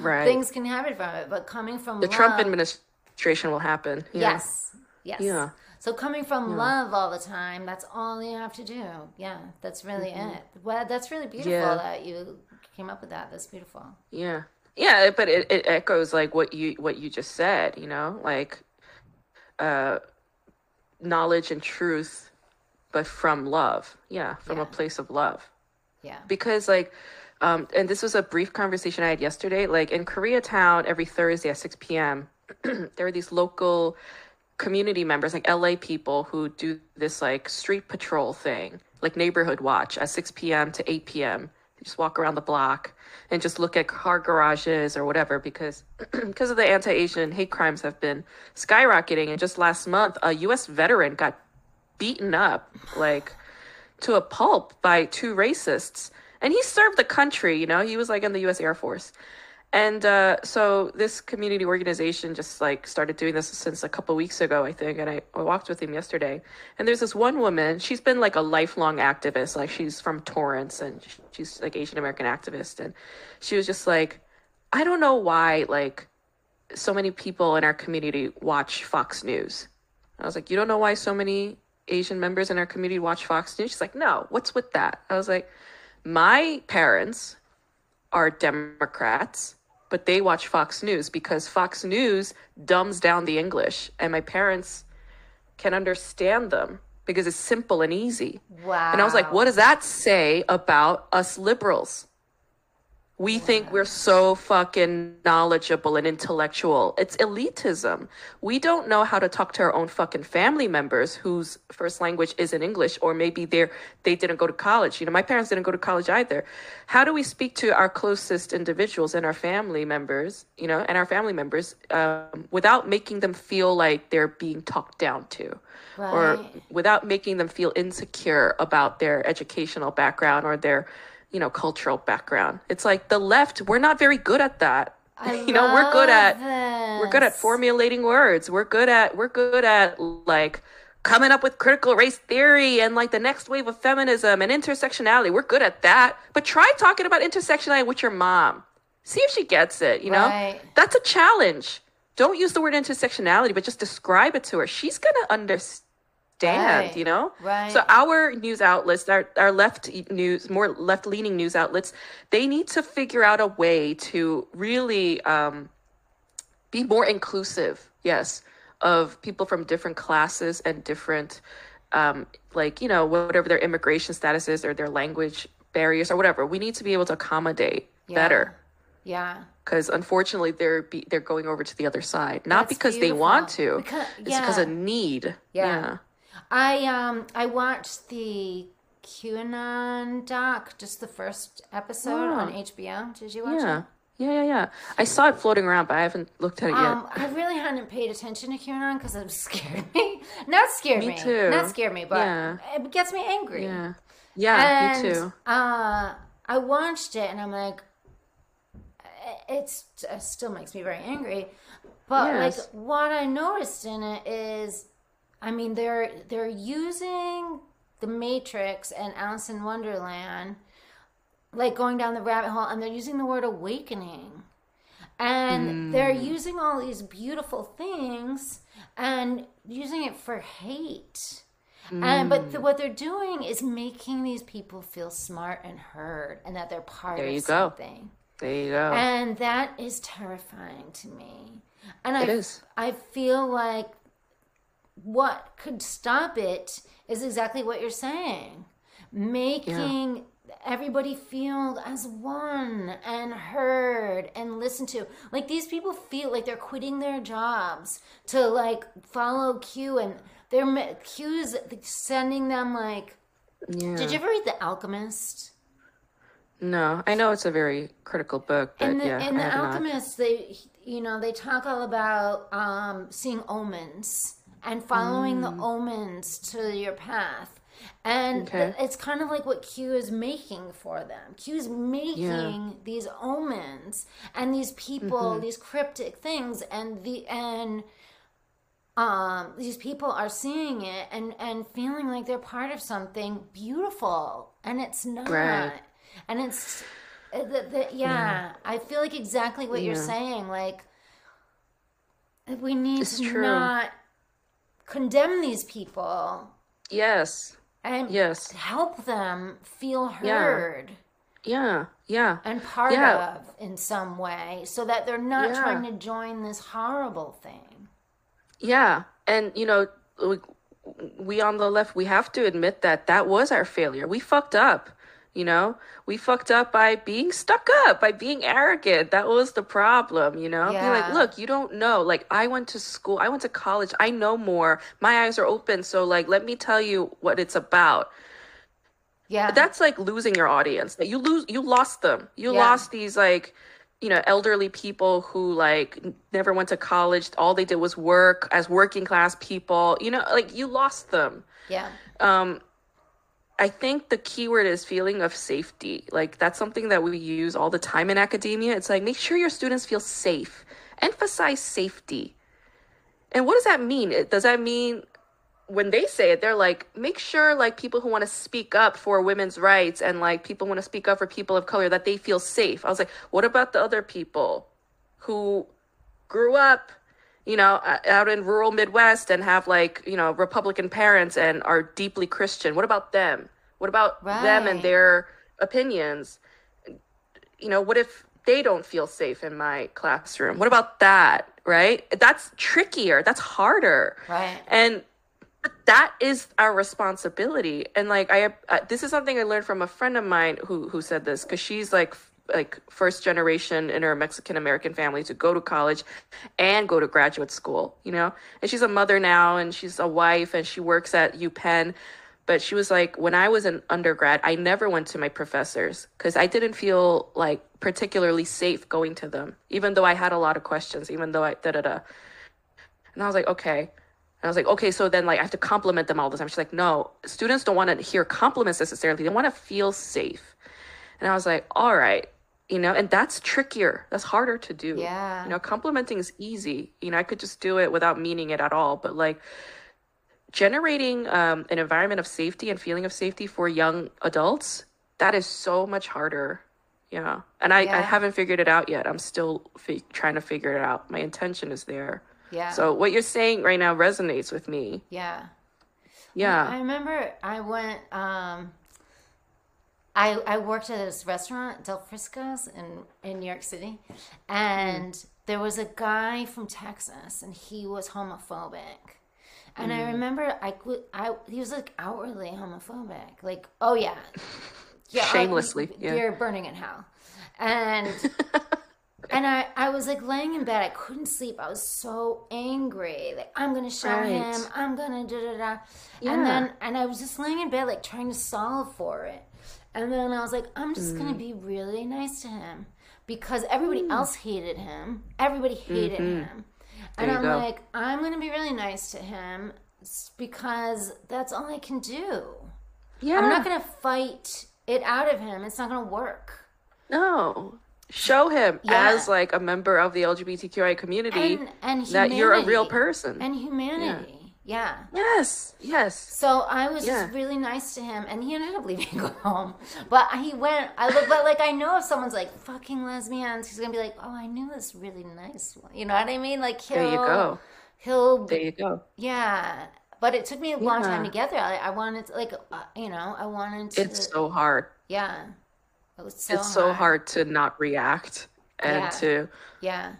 right. things can happen from it but coming from the love, Trump administration will happen. Yeah. yes yes Yeah. so coming from love all the time that's all you have to do yeah that's really it well that's really beautiful Mm-hmm. Yeah. that you came up with that that's beautiful Yeah. Yeah, but it, it echoes like what you what you just said, you know, like uh knowledge and truth but from love. Yeah, from Yeah. a place of love. Yeah. because like um and this was a brief conversation i had yesterday like in koreatown every thursday at 6 p.m there are these local community members like la people who do this like street patrol thing like neighborhood watch at 6 p.m to 8 p.m they just walk around the block and just look at car garages or whatever because because of the anti-asian hate crimes have been skyrocketing and just last month a us veteran got beaten up like to a pulp by two racists. And he served the country, you know, he was like in the US Air Force. And uh, so this community organization just like started doing this since a couple weeks ago, I think. And I, I walked with him yesterday. And there's this one woman, she's been like a lifelong activist. Like she's from Torrance and she's like Asian American activist. And she was just like, I don't know why like so many people in our community watch Fox News. I was like, you don't know why so many Asian members in our community watch Fox News? She's like, no, what's with that? I was like, my parents are Democrats, but they watch Fox News because Fox News dumbs down the English, and my parents can understand them because it's simple and easy. Wow. And I was like, what does that say about us liberals? We think we're so fucking knowledgeable and intellectual. It's elitism. We don't know how to talk to our own fucking family members whose first language isn't English, or maybe they're they didn't go to college. You know, my parents didn't go to college either. How do we speak to our closest individuals and our family members, you know, and our family members um, without making them feel like they're being talked down to? Or without making them feel insecure about their educational background or their you know cultural background. It's like the left we're not very good at that. I you know we're good at we're good at formulating words. We're good at we're good at like coming up with critical race theory and like the next wave of feminism and intersectionality. We're good at that. But try talking about intersectionality with your mom. See if she gets it you know? Right. that's a challenge. Don't use the word intersectionality but just describe it to her. She's gonna understand Right. you know Right. so our news outlets our, our left news more left leaning news outlets they need to figure out a way to really um, be more inclusive yes of people from different classes and different um, like you know whatever their immigration status is or their language barriers or whatever we need to be able to accommodate better Yeah. because unfortunately they're be, they're going over to the other side not That's because they want to beautiful. Because- it's because yeah. of need Yeah. I um I watched the QAnon doc, just the first episode on HBO. Did you watch yeah it? yeah yeah yeah i saw it floating around but i haven't looked at it yet Um, I really hadn't paid attention to QAnon because it scared me. Not scared me. Me too. Not scared me, but Yeah. it gets me angry. yeah yeah and, me too Uh, I watched it and I'm like, it's it still makes me very angry. But Yes. like, what I noticed in it is, I mean, they're they're using the Matrix and Alice in Wonderland, like going down the rabbit hole, and they're using the word awakening. And they're mm. using all these beautiful things and using it for hate. And but th- mm. what they're doing is making these people feel smart and heard, and that they're part There of you go. there you go And that is terrifying to me. And It I, is. I feel like what could stop it is exactly what you're saying making everybody feel as one and heard and listened to. Like these people feel like they're quitting their jobs to like follow Q and their Q's sending them like. yeah Did you ever read The Alchemist? no i know it's a very critical book but in the, yeah in I the have not. alchemist they you know they talk all about um, seeing omens and following the omens to your path and Mm. Okay. it's kind of like what q is making for them q is making these omens and these people Mm-hmm. these cryptic things and the and um, these people are seeing it and and feeling like they're part of something beautiful and it's not Right. and it's uh, the, the, yeah, i feel like exactly what you're saying like we need It's to true. not condemn these people yes and yes help them feel Yeah. heard yeah yeah and part Yeah. of in some way so that they're not Yeah. trying to join this horrible thing Yeah, and you know, we, we on the left, we have to admit that that was our failure. We fucked up. You know, we fucked up by being stuck up, by being arrogant. That was the problem, you know? Be like, look, you don't know. Like, I went to school, I went to college, I know more. My eyes are open. So, like, let me tell you what it's about. Yeah. But that's like losing your audience. That you lose, you lost them. You Yeah. lost these like, you know, elderly people who like never went to college. All they did was work as working class people. You know, like you lost them. yeah. Um, I think the keyword is feeling of safety. Like that's something that we use all the time in academia. It's like make sure your students feel safe. Emphasize safety. And what does that mean? Does that mean when they say it, they're like, make sure like people who want to speak up for women's rights and like people want to speak up for people of color that they feel safe. I was like, what about the other people who grew up, you know, out in rural Midwest and have like, you know, Republican parents and are deeply Christian? What about them? What about them and their opinions? You know, what if they don't feel safe in my classroom? What about that? Right? That's trickier. That's harder. Right. And that is our responsibility. And like I, uh, this is something I learned from a friend of mine who who said this because she's like like first generation in her Mexican American family to go to college and go to graduate school. You know, and she's a mother now, and she's a wife, and she works at UPenn. But she was like, when I was an undergrad, I never went to my professors because I didn't feel like particularly safe going to them, even though I had a lot of questions, even though I da da da. And I was like, okay. And I was like, okay, so then like I have to compliment them all the time. She's like, no, students don't want to hear compliments necessarily. They want to feel safe. And I was like, all right, you know, and that's trickier. That's harder to do. Yeah. You know, complimenting is easy. You know, I could just do it without meaning it at all. But like generating um, an environment of safety and feeling of safety for young adults, that is so much harder. Yeah. And I, I haven't figured it out yet. I'm still fi- trying to figure it out. My intention is there. Yeah. So what you're saying right now resonates with me. yeah. Yeah. I remember I went. Um, I I worked at this restaurant, Del Frisco's, in in New York City, and hmm. there was a guy from Texas, and he was homophobic. And I hmm. remember I could I he was like outwardly homophobic, like oh yeah, yeah, Shamelessly, yeah. you're burning in hell, and. And I, I was like laying in bed. I couldn't sleep. I was so angry. Like I'm gonna show Right. him. I'm gonna da da da. Yeah. And then and I was just laying in bed like trying to solve for it. And then I was like, I'm just gonna Mm. be really nice to him because everybody else hated him. Everybody hated him. And Mm-hmm. There you I'm go. like, I'm gonna be really nice to him because that's all I can do. yeah. I'm not gonna fight it out of him. It's not gonna work. No. Show him Yeah. as like a member of the LGBTQI community And and that you're a real person. and humanity. Yeah. Yes. Yes. So I was Yeah. just really nice to him, and he ended up leaving home. But he went. I look, but like I know if someone's like fucking lesbians, he's gonna be like, oh, I knew this really nice one. You know what I mean? Like he'll, There you go. He'll, There you go. yeah. But it took me a long time to get there. I, I wanted, to, like, uh, you know, I wanted to. It's so hard. yeah. It was so. it's so hard to not react and Yeah. to Yeah.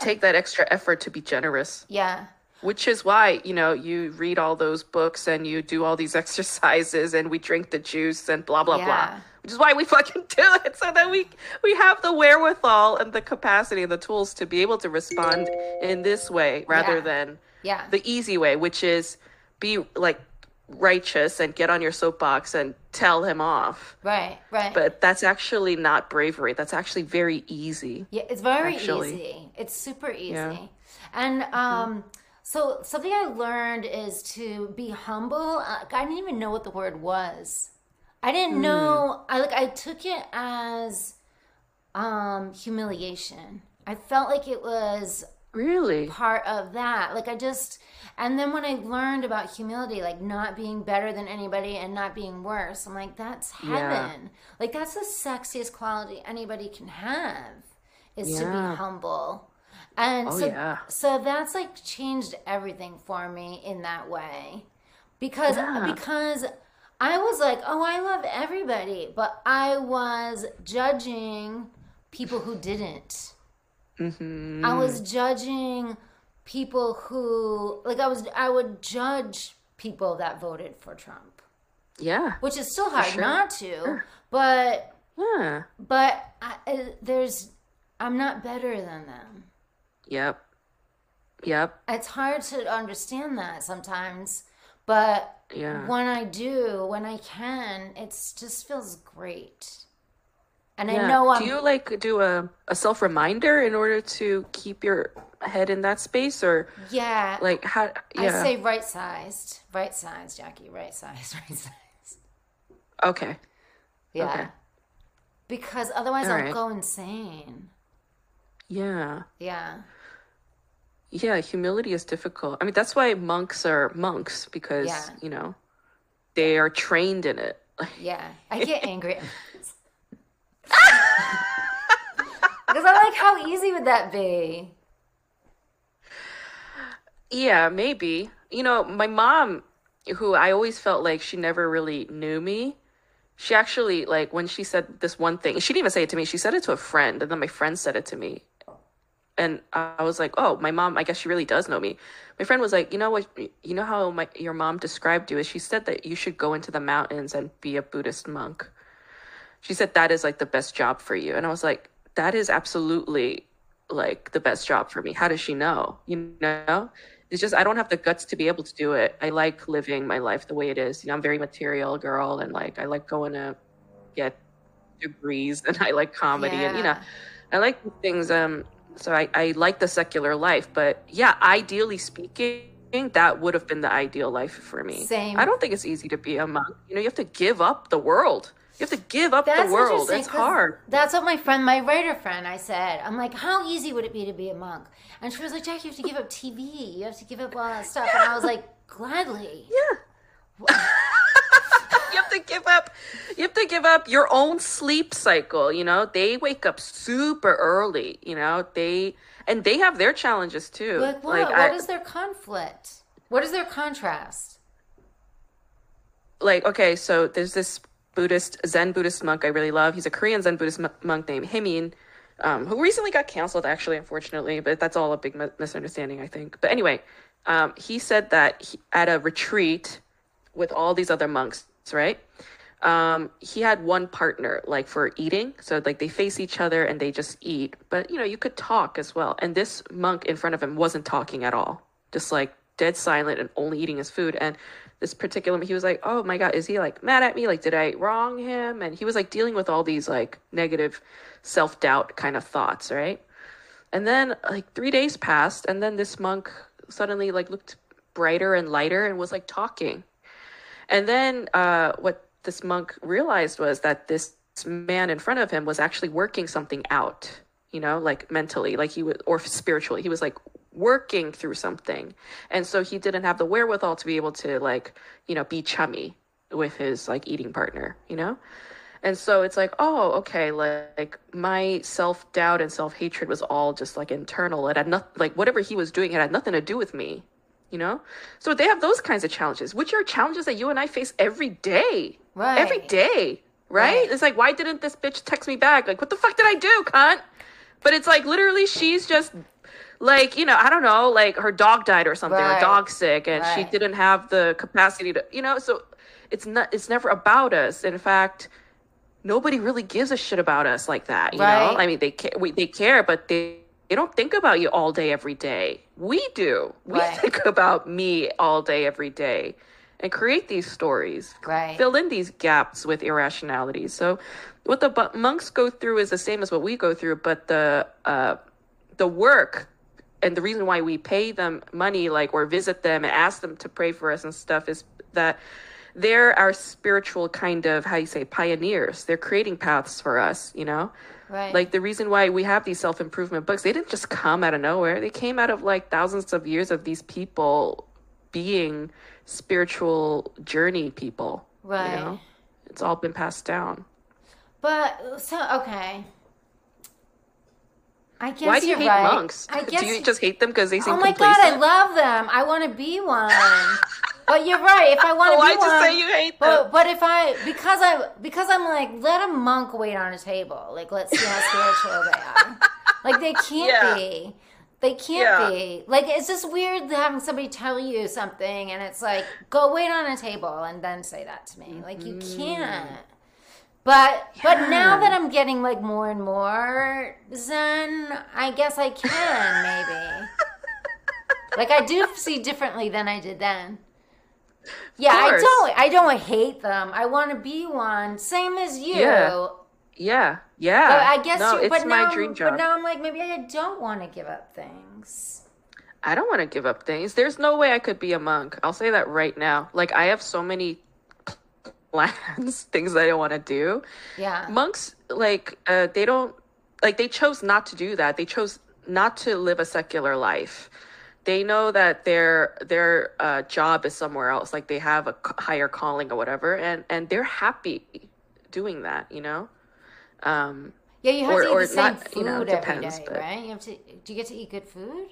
take that extra effort to be generous. Yeah. Which is why, you know, you read all those books and you do all these exercises and we drink the juice and blah blah blah. Which is why we fucking do it so that we we have the wherewithal and the capacity and the tools to be able to respond in this way rather Yeah. than Yeah. the easy way, which is be like righteous and get on your soapbox and tell him off. right. Right. But that's actually not bravery. That's actually very easy. Yeah, it's very actually. easy. It's super easy. Yeah. And um so something I learned is to be humble. Uh, I didn't even know what the word was. I didn't Hmm. know I like I took it as um humiliation. I felt like it was Really? part of that. Like I just and then when I learned about humility, like not being better than anybody and not being worse, I'm like, that's Yeah. heaven. Like that's the sexiest quality anybody can have is to be humble. And Oh, so yeah. so that's like changed everything for me in that way. Because Yeah. because I was like, oh, I love everybody, but I was judging people who didn't. Mm-hmm. I was judging people who like I was I would judge people that voted for Trump. Yeah. which is still hard sure. not to. But Yeah. but I, there's I'm not better than them. Yep. Yep. It's hard to understand that sometimes, but Yeah. when I do, when I can, it just feels great. And I know I'm do you like do a, a self reminder in order to keep your head in that space or yeah. like how I say right sized, right sized, Jackie, right sized, right sized. okay. Yeah. Okay. Because otherwise All I'll right. go insane. Yeah. Yeah. Yeah, humility is difficult. I mean, that's why monks are monks because, Yeah. you know, they are trained in it. Yeah. I get angry. Because I'm like, how easy would that be? Yeah, maybe. You know, my mom, who I always felt like she never really knew me, she actually, like, when she said this one thing, she didn't even say it to me, she said it to a friend, and then my friend said it to me. And I was like, oh, my mom, I guess she really does know me. My friend was like, you know what, you know how my your mom described you is she said that you should go into the mountains and be a Buddhist monk. She said that is like the best job for you. And I was like, that is absolutely like the best job for me. How does she know? You know? It's just I don't have the guts to be able to do it. I like living my life the way it is. You know, I'm very material girl and like I like going to get degrees and I like comedy and you know, I like things um so I, I like the secular life, but yeah, ideally speaking, that would have been the ideal life for me. Same. I don't think it's easy to be a monk. You know, you have to give up the world. You have to give up That's the world. It's hard. That's what my friend, my writer friend, I said. I'm like, how easy would it be to be a monk? And she was like, Jack, you have to give up TV. You have to give up all that stuff. And I was like, gladly. Yeah. have to give up you have to give up your own sleep cycle you know they wake up super early you know they and they have their challenges too Like, what? like what I- is their conflict? What is their contrast? like okay so there's this buddhist zen buddhist monk i really love he's a korean zen buddhist mo- monk named Haemin um, who recently got canceled actually unfortunately but that's all a big mi- misunderstanding i think but anyway um, he said that he, at a retreat with all these other monks right? Um, he had one partner like for eating. So like they face each other and they just eat. But you know you could talk as well. And this monk in front of him wasn't talking at all. Just like dead silent and only eating his food. And this particular he was like oh my god is he like mad at me? Like did i wrong him? And he was like dealing with all these like negative self-doubt kind of thoughts right? And then like three days passed and then this monk suddenly like looked brighter and lighter and was like talking and then uh, what this monk realized was that this man in front of him was actually working something out, you know, like mentally, like he was, or spiritually. He was like working through something. And so he didn't have the wherewithal to be able to, like, you know, be chummy with his like eating partner, you know? And so it's like, oh, okay, like, my self doubt and self hatred was all just like internal. It had nothing, like whatever he was doing, it had nothing to do with me, you know? So they have those kinds of challenges, which are challenges that you and I face every day. Right. Every day. Right? Right. It's like, why didn't this bitch text me back? Like, what the fuck did I do, cunt? But it's like literally she's just like, you know, I don't know, like her dog died or something, Right. or dog sick, and she didn't have the capacity to you know, so it's not it's never about us. In fact, nobody really gives a shit about us like that. You Right. know, I mean, they care, we, they care, but they they don't think about you all day every day. We do. We Right. think about me all day every day, and create these stories. Right. Fill in these gaps with irrationality. So, what the monks go through is the same as what we go through, but the uh, the work and the reason why we pay them money, like or visit them and ask them to pray for us and stuff, is that they're our spiritual kind of how you say pioneers. They're creating paths for us, you know. Right. Like the reason why we have these self improvement books, they didn't just come out of nowhere. They came out of like thousands of years of these people being spiritual journey people. Right. You know? It's all been passed down. But so okay. I guess why do you hate right. monks? I guess do you just hate them because they seem Oh my complacent? god, I love them. I want to be one. but you're right. If I want to be one, say you hate them? but but if I because I because I'm like let a monk wait on a table. Like let's see how spiritual they are. Like they can't Yeah. be. They can't Yeah. be. Like it's just weird having somebody tell you something and it's like, go wait on a table and then say that to me. Like you mm-hmm. can't. But but now that I'm getting like more and more zen, I guess I can maybe. like I do see differently than I did then. Yeah, I don't I don't hate them. I want to be one, same as you. Yeah. Yeah, yeah. But I guess no, you, it's but my now, dream job. But now I'm like, maybe I don't want to give up things. I don't want to give up things. There's no way I could be a monk. I'll say that right now. Like I have so many plans, things that I want to do. Yeah. Monks, like, uh, they don't, like, they chose not to do that. They chose not to live a secular life. They know that their their uh, job is somewhere else. Like they have a higher calling or whatever, and and they're happy doing that. You know. Um, Yeah, you have Or- to eat or the same not, food you know, every depends, day, but- right? You have to. Do you get to eat good food?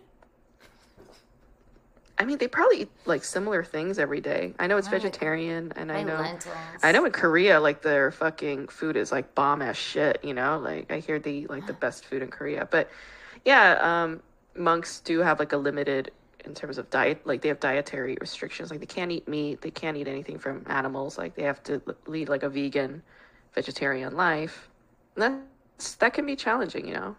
I mean, they probably eat like similar things every day. I know it's like- vegetarian, and I know. lentils. I know in Korea, like their fucking food is like bomb ass shit, you know? Like I hear they eat like the best food in Korea. But yeah, um monks do have like a limited in terms of diet, like they have dietary restrictions. Like they can't eat meat, they can't eat anything from animals. Like they have to lead like a vegan, vegetarian life. And that's that can be challenging, you know?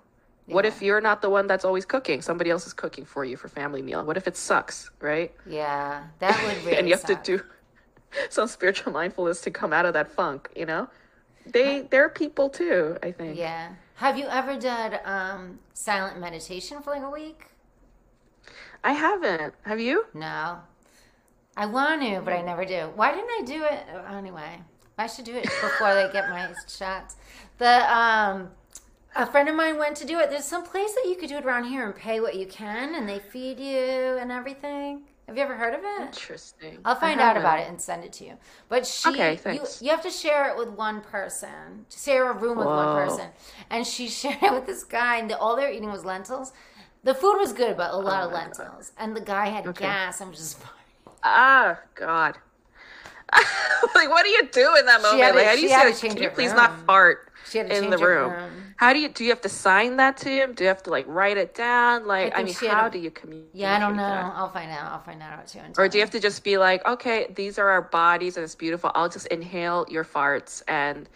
What if you're not the one that's always cooking? Somebody else is cooking for you for family meal. What if it sucks, right? Yeah, that would really. and you have suck. to do some spiritual mindfulness to come out of that funk you know they they're people too i think Yeah. Have you ever done um, silent meditation for like a week? i haven't have you No. I want to, but I never do. Why didn't I do it anyway? I should do it before they get my shots. The um, a friend of mine went to do it. There's some place that you could do it around here and pay what you can, and they feed you and everything. Have you ever heard of it? interesting I'll find out about it and send it to you. But she, Okay, you, thanks. you have to share it with one person. to Share a room with one person, and she shared it with this guy, and all they were eating was lentils. The food was good, but a lot of Oh God. lentils, and the guy had Okay. gas and was just. ah god like what do you do in that moment like how do you say can you please room. not fart She had to in the room. room. How do you do you have to sign that to him do you have to like write it down like i, think mean how to- do you communicate Yeah, I don't know. that? I'll find out. I'll find out too. or do you have to just be like okay these are our bodies and it's beautiful i'll just inhale your farts and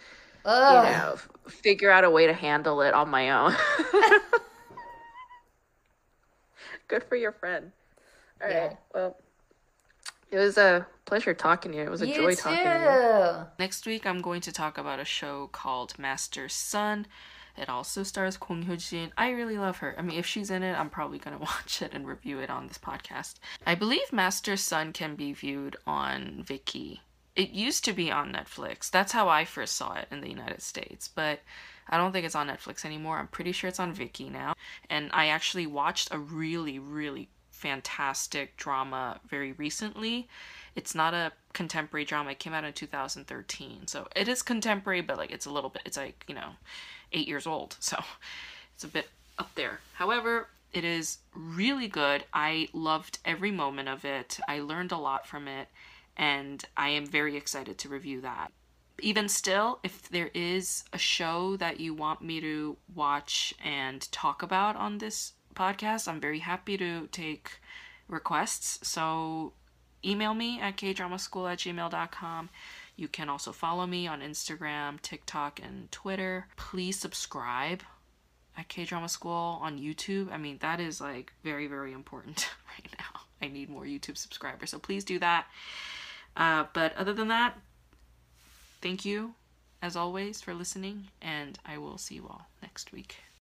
you know, f- figure out a way to handle it on my own. Good for your friend. All right. Yeah. Well, it was a pleasure talking to you. It was a you joy too. talking to you. Next week, I'm going to talk about a show called Master Sun. It also stars Kong Hyo-jin. I really love her. I mean, if she's in it, I'm probably to watch it and review it on this podcast. I believe Master Sun can be viewed on Viki. It used to be on Netflix. That's how I first saw it in the United States, but I don't think it's on Netflix anymore. I'm pretty sure it's on Viki now. And I actually watched a really, really fantastic drama very recently. It's not a contemporary drama. It came out in 2013. So it is contemporary, but like it's a little bit, it's like, you know, eight years old. So it's a bit up there. However, it is really good. I loved every moment of it. I learned a lot from it. And I am very excited to review that. Even still, if there is a show that you want me to watch and talk about on this podcast, I'm very happy to take requests. So email me at kdramaschool at gmail.com. You can also follow me on Instagram, TikTok, and Twitter. Please subscribe at K Drama School on YouTube. I mean, that is like very, very important right now. I need more YouTube subscribers, so please do that. Uh, but other than that, thank you as always for listening, and I will see you all next week.